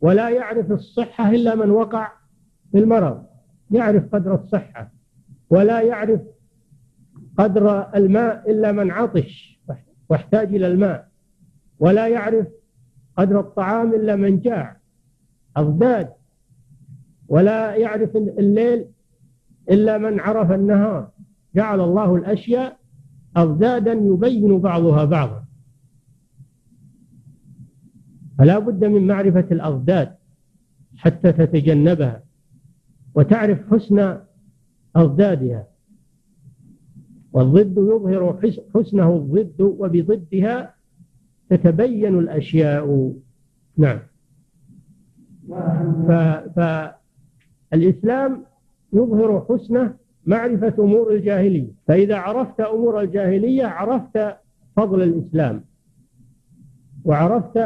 ولا يعرف الصحة إلا من وقع في المرض يعرف قدر الصحة ولا يعرف قدر الماء إلا من عطش واحتاج إلى الماء ولا يعرف قدر الطعام إلا من جاع أضداد ولا يعرف الليل إلا من عرف النهار جعل الله الأشياء أضدادا يبين بعضها بعضا فلا بد من معرفة الأضداد حتى تتجنبها وتعرف حسن أضدادها والضد يظهر حسنه الضد وبضدها تتبين الأشياء نعم ف... ف... الإسلام يظهر حسنه معرفة أمور الجاهلية فإذا عرفت أمور الجاهلية عرفت فضل الإسلام وعرفت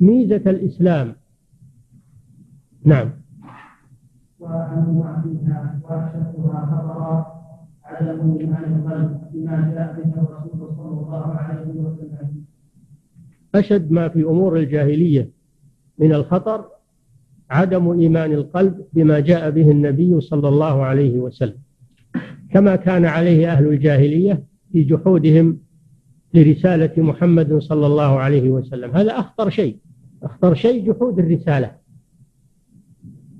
ميزة الإسلام نعم وأشدها خطرا بما الرسول صلى الله عليه وسلم أشد ما في أمور الجاهلية من الخطر عدم إيمان القلب بما جاء به النبي صلى الله عليه وسلم كما كان عليه أهل الجاهلية في جحودهم لرسالة محمد صلى الله عليه وسلم هذا أخطر شيء أخطر شيء جحود الرسالة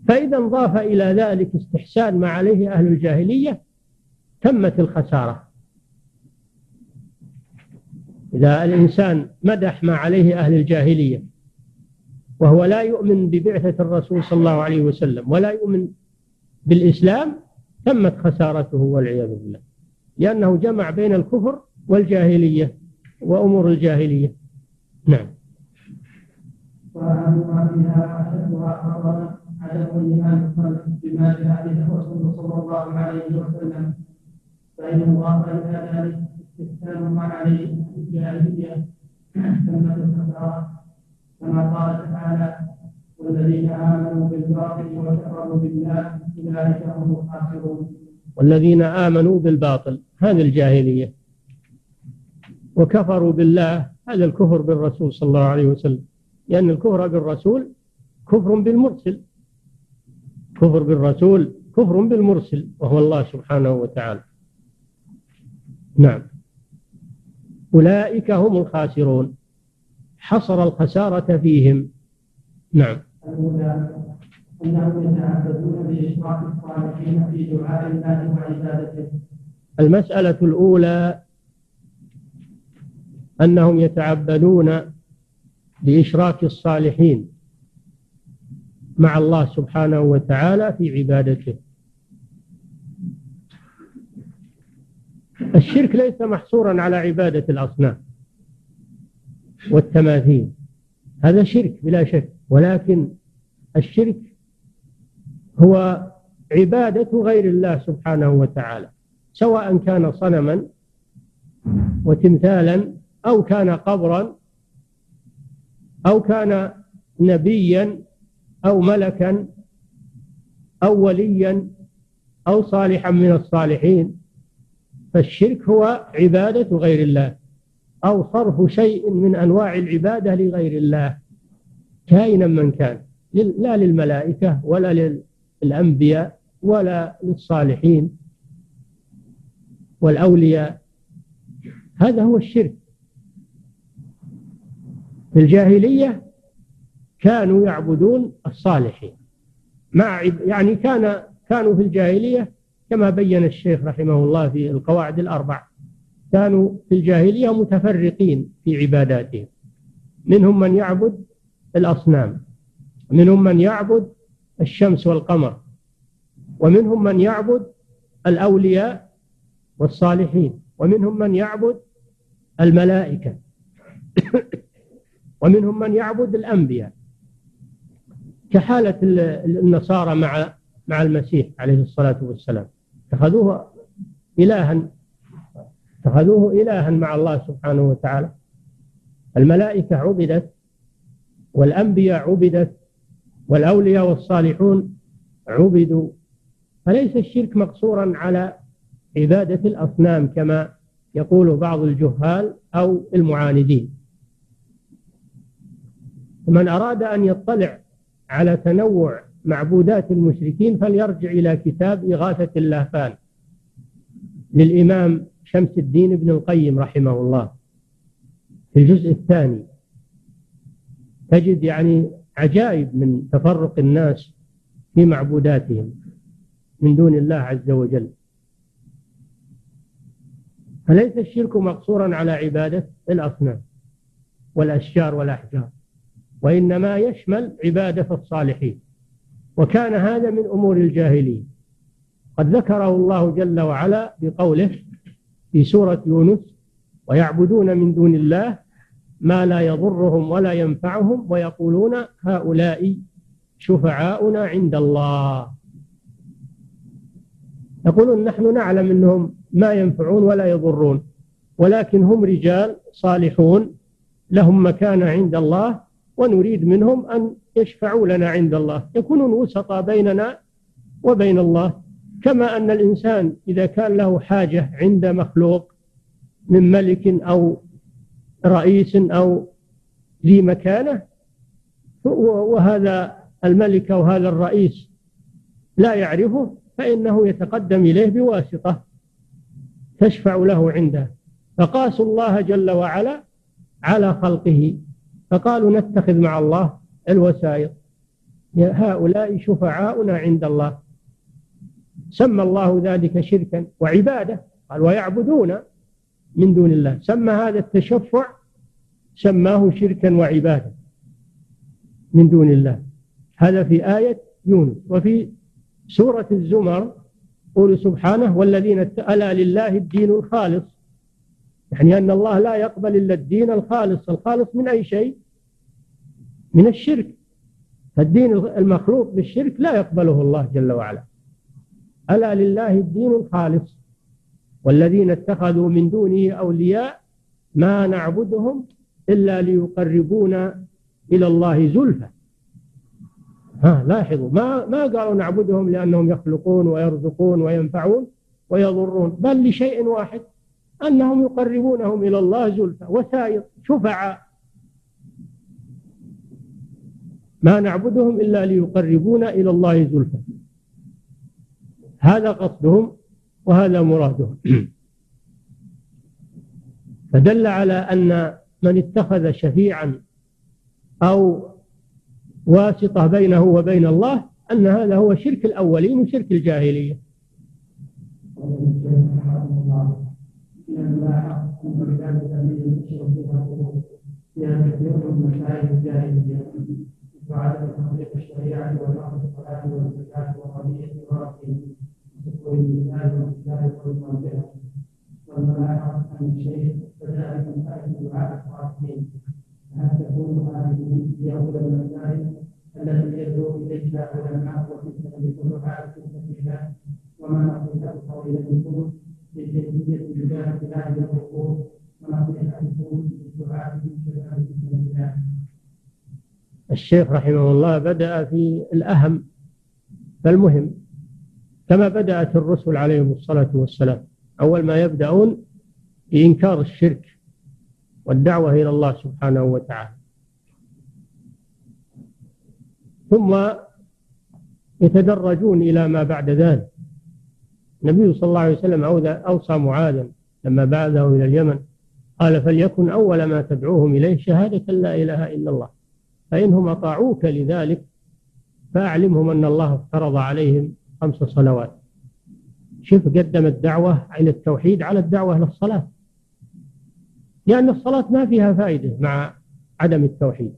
فإذا انضاف إلى ذلك استحسان ما عليه أهل الجاهلية تمت الخسارة إذا الإنسان مدح ما عليه أهل الجاهلية وهو لا يؤمن ببعثة الرسول صلى الله عليه وسلم ولا يؤمن بالإسلام تمت خسارته والعياذ بالله لأنه جمع بين الكفر والجاهلية وأمور الجاهلية نعم وأهمها فيها أشدها خطرا عدم لما بما جاء به الرسول صلى الله عليه وسلم فإن الله إلى ذلك استحسان عليه في الجاهلية تمت الخسارة كما قال تعالى والذين آمنوا بالباطل وكفروا بالله أولئك هم الخاسرون والذين آمنوا بالباطل هذه الجاهلية وكفروا بالله هذا الكفر بالرسول صلى الله عليه وسلم لأن الكفر بالرسول كفر بالمرسل كفر بالرسول كفر بالمرسل وهو الله سبحانه وتعالى نعم أولئك هم الخاسرون حصر الخسارة فيهم نعم أنهم يتعبدون بإشراك الصالحين في دعاء الله وعبادته المسألة الأولى أنهم يتعبدون بإشراك الصالحين مع الله سبحانه وتعالى في عبادته الشرك ليس محصورا على عبادة الأصنام والتماثيل هذا شرك بلا شك ولكن الشرك هو عبادة غير الله سبحانه وتعالى سواء كان صنما وتمثالا أو كان قبرا أو كان نبيا أو ملكا أو وليا أو صالحا من الصالحين فالشرك هو عبادة غير الله أو صرف شيء من أنواع العبادة لغير الله كائنا من كان لا للملائكة ولا للأنبياء ولا للصالحين والأولياء هذا هو الشرك في الجاهلية كانوا يعبدون الصالحين مع يعني كان كانوا في الجاهلية كما بين الشيخ رحمه الله في القواعد الأربع كانوا في الجاهلية متفرقين في عباداتهم منهم من يعبد الأصنام منهم من يعبد الشمس والقمر ومنهم من يعبد الأولياء والصالحين ومنهم من يعبد الملائكة ومنهم من يعبد الأنبياء كحالة النصارى مع مع المسيح عليه الصلاة والسلام اتخذوه إلها اتخذوه إلها مع الله سبحانه وتعالى الملائكة عبدت والأنبياء عبدت والأولياء والصالحون عبدوا فليس الشرك مقصورا على عبادة الأصنام كما يقول بعض الجهال أو المعاندين من أراد أن يطلع على تنوع معبودات المشركين فليرجع إلى كتاب إغاثة اللهفان للإمام شمس الدين ابن القيم رحمه الله في الجزء الثاني تجد يعني عجائب من تفرق الناس في معبوداتهم من دون الله عز وجل فليس الشرك مقصورا على عبادة الأصنام والأشجار والأحجار وإنما يشمل عبادة الصالحين وكان هذا من أمور الجاهلية قد ذكره الله جل وعلا بقوله في سورة يونس ويعبدون من دون الله ما لا يضرهم ولا ينفعهم ويقولون هؤلاء شفعاؤنا عند الله يقولون نحن نعلم انهم ما ينفعون ولا يضرون ولكن هم رجال صالحون لهم مكانه عند الله ونريد منهم ان يشفعوا لنا عند الله يكونون وسطا بيننا وبين الله كما أن الإنسان إذا كان له حاجة عند مخلوق من ملك أو رئيس أو ذي مكانة وهذا الملك أو هذا الرئيس لا يعرفه فإنه يتقدم إليه بواسطة تشفع له عنده فقاسوا الله جل وعلا على خلقه فقالوا نتخذ مع الله الوسائط هؤلاء شفعاؤنا عند الله سمى الله ذلك شركا وعبادة قال ويعبدون من دون الله سمى هذا التشفع سماه شركا وعبادة من دون الله هذا في آية يونس وفي سورة الزمر قول سبحانه والذين ألا لله الدين الخالص يعني أن الله لا يقبل إلا الدين الخالص الخالص من أي شيء من الشرك فالدين المخلوق بالشرك لا يقبله الله جل وعلا ألا لله الدين الخالص والذين اتخذوا من دونه أولياء ما نعبدهم إلا ليقربونا إلى الله زلفى ها لاحظوا ما ما قالوا نعبدهم لأنهم يخلقون ويرزقون وينفعون ويضرون بل لشيء واحد أنهم يقربونهم إلى الله زلفى وسائر شفعاء ما نعبدهم إلا ليقربونا إلى الله زلفى هذا قصدهم وهذا مرادهم فدل على أن من اتخذ شفيعا أو واسطة بينه وبين الله أن هذا هو شرك الأولين وشرك الجاهلية وعدم تطبيق الشريعه ونقض الصلاه والزكاه وقضيه الراحل الشيخ الشيخ رحمه الله بدأ في الأهم فالمهم كما بدأت الرسل عليهم الصلاة والسلام أول ما يبدأون بإنكار الشرك والدعوة إلى الله سبحانه وتعالى ثم يتدرجون إلى ما بعد ذلك النبي صلى الله عليه وسلم أوصى معاذا لما بعثه إلى اليمن قال فليكن أول ما تدعوهم إليه شهادة لا إله إلا الله فإنهم أطاعوك لذلك فأعلمهم أن الله افترض عليهم خمس صلوات شوف قدم الدعوة إلى التوحيد على الدعوة للصلاة لأن الصلاة ما فيها فائدة مع عدم التوحيد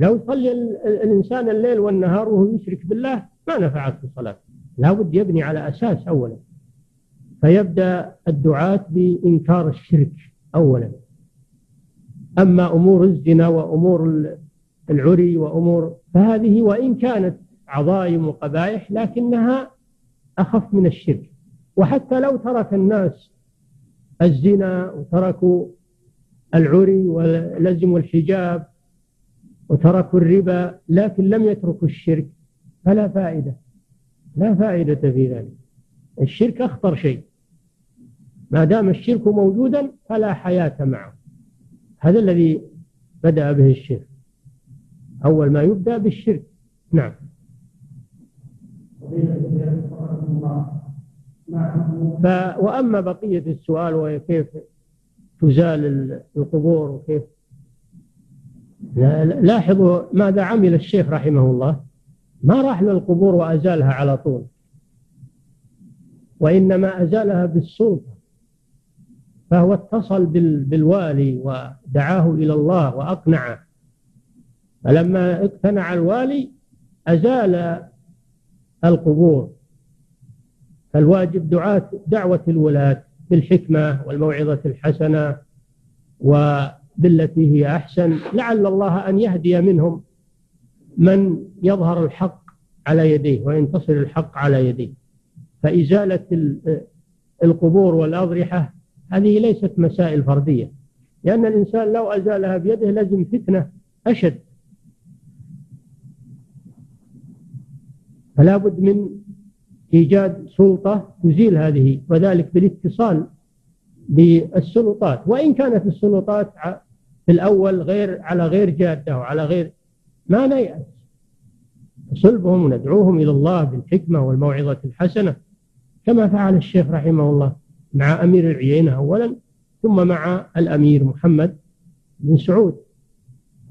لو يصلي الإنسان الليل والنهار وهو يشرك بالله ما نفعته الصلاة لا بد يبني على أساس أولا فيبدأ الدعاة بإنكار الشرك أولا أما أمور الزنا وأمور العري وأمور فهذه وإن كانت عظائم وقبائح لكنها أخف من الشرك وحتى لو ترك الناس الزنا وتركوا العري ولزموا الحجاب وتركوا الربا لكن لم يتركوا الشرك فلا فائدة لا فائدة في ذلك الشرك أخطر شيء ما دام الشرك موجودا فلا حياة معه هذا الذي بدأ به الشرك أول ما يبدأ بالشرك نعم ف وأما بقية السؤال وهي كيف تزال القبور وكيف لاحظوا ماذا عمل الشيخ رحمه الله ما راح للقبور وأزالها على طول وإنما أزالها بالسلطة فهو اتصل بالوالي ودعاه إلى الله وأقنعه فلما اقتنع الوالي أزال القبور فالواجب دعاة دعوة الولاة بالحكمة والموعظة الحسنة وبالتي هي أحسن لعل الله أن يهدي منهم من يظهر الحق على يديه وينتصر الحق على يديه فإزالة القبور والأضرحة هذه ليست مسائل فردية لأن الإنسان لو أزالها بيده لازم فتنة أشد فلا بد من إيجاد سلطة تزيل هذه وذلك بالاتصال بالسلطات وإن كانت السلطات في الأول غير على غير جادة وعلى غير ما نيأس نصلبهم وندعوهم إلى الله بالحكمة والموعظة الحسنة كما فعل الشيخ رحمه الله مع أمير العيينة أولا ثم مع الأمير محمد بن سعود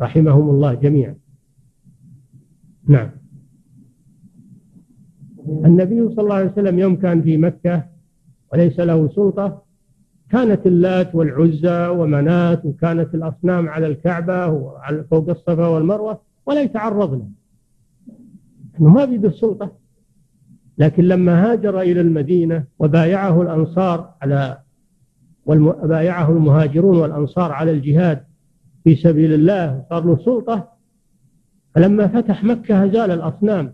رحمهم الله جميعا نعم النبي صلى الله عليه وسلم يوم كان في مكة وليس له سلطة كانت اللات والعزى ومنات وكانت الأصنام على الكعبة وعلى فوق الصفا والمروة ولا يتعرض لها أنه ما بيد السلطة لكن لما هاجر إلى المدينة وبايعه الأنصار على وبايعه المهاجرون والأنصار على الجهاد في سبيل الله صار له سلطة فلما فتح مكة زال الأصنام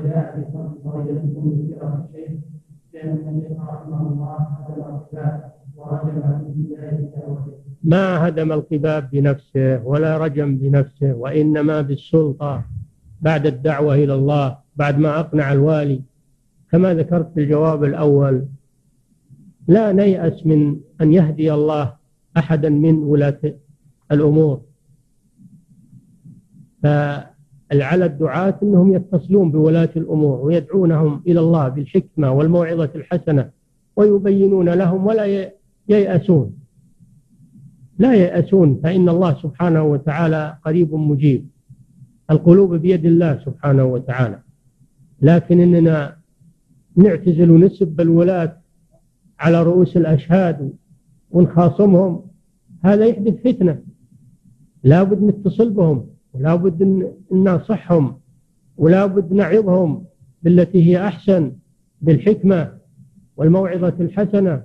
وجاء في الشيخ لأن رحمه الله ما هدم القباب بنفسه ولا رجم بنفسه وإنما بالسلطة بعد الدعوة إلى الله بعد ما أقنع الوالي كما ذكرت في الجواب الأول لا نيأس من أن يهدي الله أحدا من ولاة الأمور ف على الدعاة أنهم يتصلون بولاة الأمور ويدعونهم إلى الله بالحكمة والموعظة الحسنة ويبينون لهم ولا ييأسون لا ييأسون فإن الله سبحانه وتعالى قريب مجيب القلوب بيد الله سبحانه وتعالى لكن إننا نعتزل ونسب الولاة على رؤوس الأشهاد ونخاصمهم هذا يحدث فتنة لابد نتصل بهم ولا بد أن ننصحهم ولا بد نعظهم بالتي هي أحسن بالحكمة والموعظة الحسنة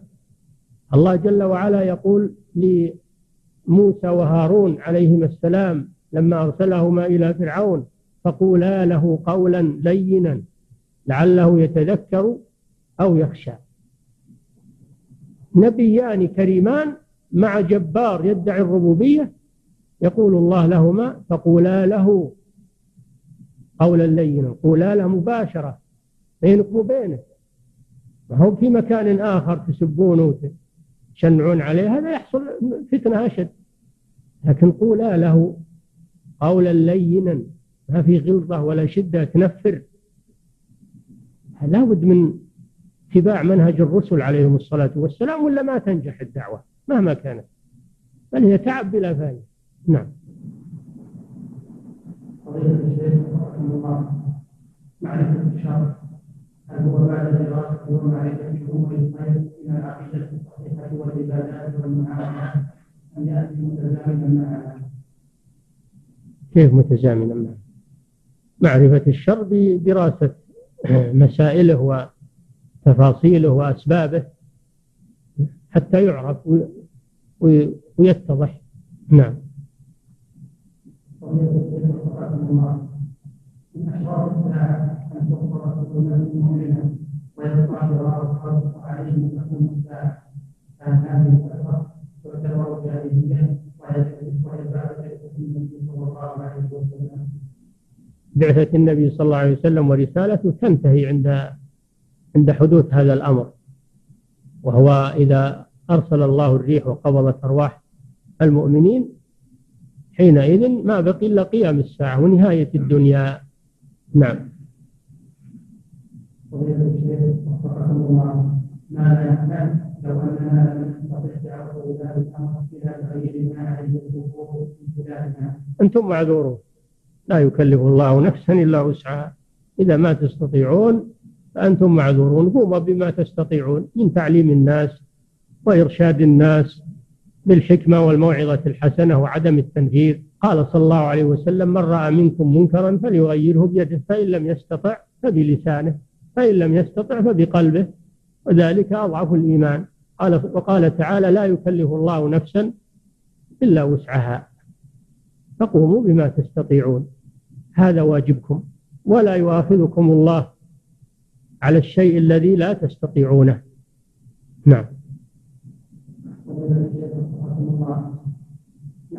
الله جل وعلا يقول لموسى وهارون عليهما السلام لما أرسلهما إلى فرعون فقولا له قولا لينا لعله يتذكر أو يخشى نبيان كريمان مع جبار يدعي الربوبية يقول الله لهما فقولا له قولا لينا قولا له مباشرة بينك وبينه وهو في مكان آخر تسبونه وتشنعون عليه هذا يحصل فتنة أشد لكن قولا له قولا لينا ما في غلظة ولا شدة تنفر لا بد من اتباع منهج الرسل عليهم الصلاة والسلام ولا ما تنجح الدعوة مهما كانت بل هي تعب بلا فائدة نعم قضية معرفة الشر هل هو بعد دراسة ومعرفة أمور الخير الصحيحة والعبادات والمعاملات أم يأتي متزامنا كيف متزامنا معها؟ معرفة الشر بدراسة مسائله وتفاصيله وأسبابه حتى يعرف ويتضح نعم بعثة النبي صلى الله عليه وسلم ورسالته تنتهي عند عند حدوث هذا الأمر وهو إذا أرسل الله الريح وقبضت أرواح المؤمنين حينئذ ما بقي إلا قيام الساعة ونهاية الدنيا نعم لو أننا لم نستطع ذلك الأمر غير ما أنتم معذورون لا يكلف الله نفسا إلا وسعها إذا ما تستطيعون فأنتم معذورون قوموا بما تستطيعون من تعليم الناس وإرشاد الناس بالحكمة والموعظة الحسنة وعدم التنفيذ قال صلى الله عليه وسلم من رأى منكم منكرا فليغيره بيده فإن لم يستطع فبلسانه فإن لم يستطع فبقلبه وذلك أضعف الإيمان قال وقال تعالى لا يكلف الله نفسا إلا وسعها فقوموا بما تستطيعون هذا واجبكم ولا يؤاخذكم الله على الشيء الذي لا تستطيعونه نعم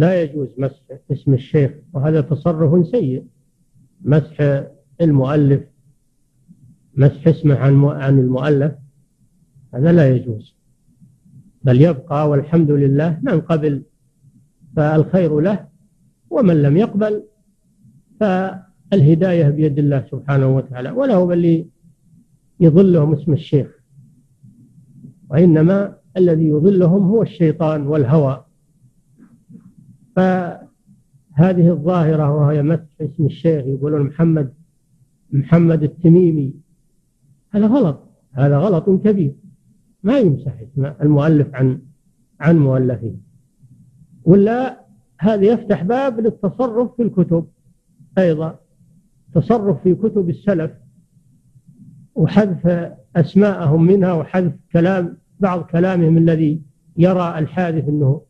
لا يجوز مسح اسم الشيخ وهذا تصرف سيء مسح المؤلف مسح اسمه عن عن المؤلف هذا لا يجوز بل يبقى والحمد لله من قبل فالخير له ومن لم يقبل فالهداية بيد الله سبحانه وتعالى ولا هو اللي يظلهم اسم الشيخ وإنما الذي يظلهم هو الشيطان والهوى فهذه الظاهرة وهي مسح اسم الشيخ يقولون محمد محمد التميمي هذا غلط هذا غلط كبير ما يمسح اسم المؤلف عن عن مؤلفه ولا هذا يفتح باب للتصرف في الكتب أيضا تصرف في كتب السلف وحذف أسماءهم منها وحذف كلام بعض كلامهم الذي يرى الحادث أنه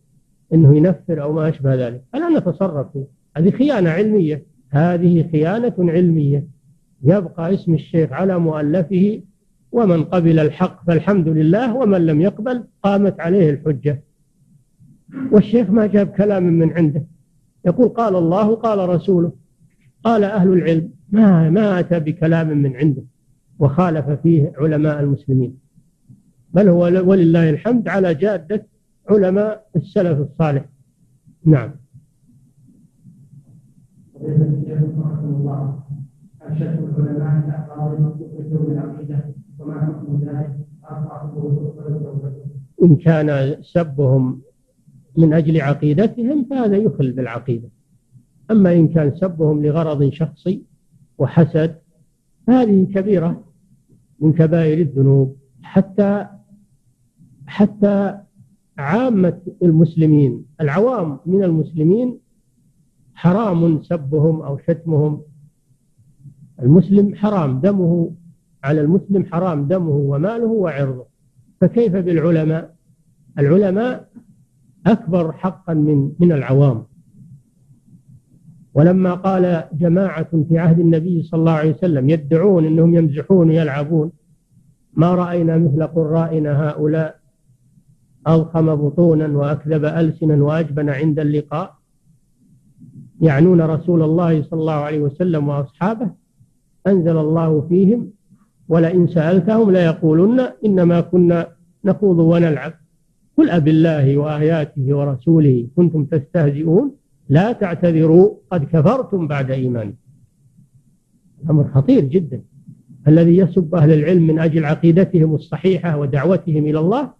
أنه ينفر أو ما أشبه ذلك الا نتصرف فيه هذه خيانة علمية هذه خيانة علمية يبقى اسم الشيخ على مؤلفه ومن قبل الحق فالحمد لله ومن لم يقبل قامت عليه الحجة والشيخ ما جاب كلام من عنده يقول قال الله قال رسوله قال أهل العلم ما ما أتى بكلام من عنده وخالف فيه علماء المسلمين بل هو ولله الحمد على جادة علماء السلف الصالح نعم إن كان سبهم من أجل عقيدتهم فهذا يخل بالعقيدة أما إن كان سبهم لغرض شخصي وحسد فهذه كبيرة من كبائر الذنوب حتى حتى عامة المسلمين العوام من المسلمين حرام سبهم أو شتمهم المسلم حرام دمه على المسلم حرام دمه وماله وعرضه فكيف بالعلماء العلماء أكبر حقا من من العوام ولما قال جماعة في عهد النبي صلى الله عليه وسلم يدعون أنهم يمزحون ويلعبون ما رأينا مثل قرائنا هؤلاء أضخم بطونا وأكذب ألسنا وأجبن عند اللقاء يعنون رسول الله صلى الله عليه وسلم وأصحابه أنزل الله فيهم ولئن سألتهم ليقولن إنما كنا نخوض ونلعب قل الله وآياته ورسوله كنتم تستهزئون لا تعتذروا قد كفرتم بعد إيمانكم أمر خطير جدا الذي يسب أهل العلم من أجل عقيدتهم الصحيحة ودعوتهم إلى الله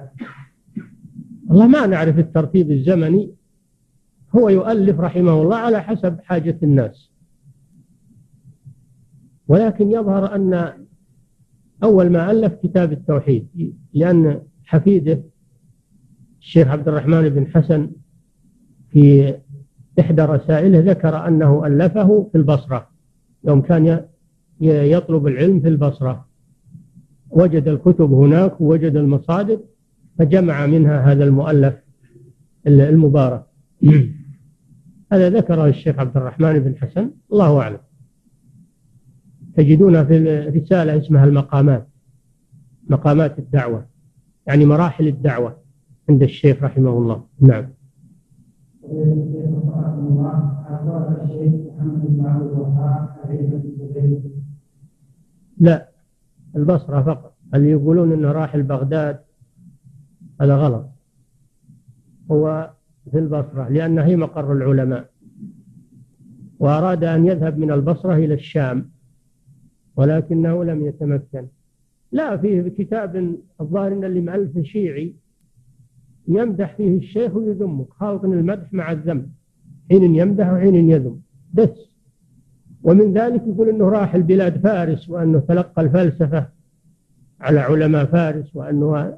والله ما نعرف الترتيب الزمني هو يؤلف رحمه الله على حسب حاجة الناس ولكن يظهر أن أول ما ألف كتاب التوحيد لأن حفيده الشيخ عبد الرحمن بن حسن في إحدى رسائله ذكر أنه ألفه في البصرة يوم كان يطلب العلم في البصرة وجد الكتب هناك ووجد المصادر فجمع منها هذا المؤلف المبارك هذا ذكره الشيخ عبد الرحمن بن حسن الله أعلم تجدون في رسالة اسمها المقامات مقامات الدعوة يعني مراحل الدعوة عند الشيخ رحمه الله نعم لا البصرة فقط اللي يقولون أنه راح بغداد هذا غلط هو في البصرة لأن هي مقر العلماء وأراد أن يذهب من البصرة إلى الشام ولكنه لم يتمكن لا فيه كتاب الظاهر أن اللي مألف شيعي يمدح فيه الشيخ ويذمه خالط المدح مع الذم حين يمدح وحين يذم بس ومن ذلك يقول انه راح البلاد فارس وانه تلقى الفلسفه على علماء فارس وانه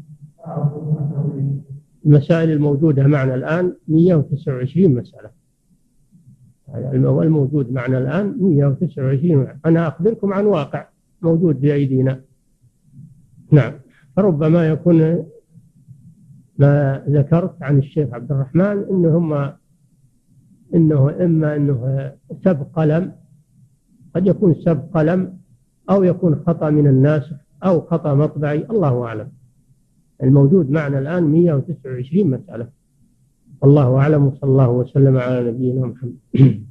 المسائل الموجودة معنا الآن 129 مسألة الموجود معنا الآن 129 أنا أخبركم عن واقع موجود بأيدينا نعم فربما يكون ما ذكرت عن الشيخ عبد الرحمن إنهما إنه إما إنه سب قلم قد يكون سب قلم أو يكون خطأ من الناس أو خطأ مطبعي الله أعلم الموجود معنا الآن 129 مسألة الله أعلم وصلى الله وسلم على نبينا محمد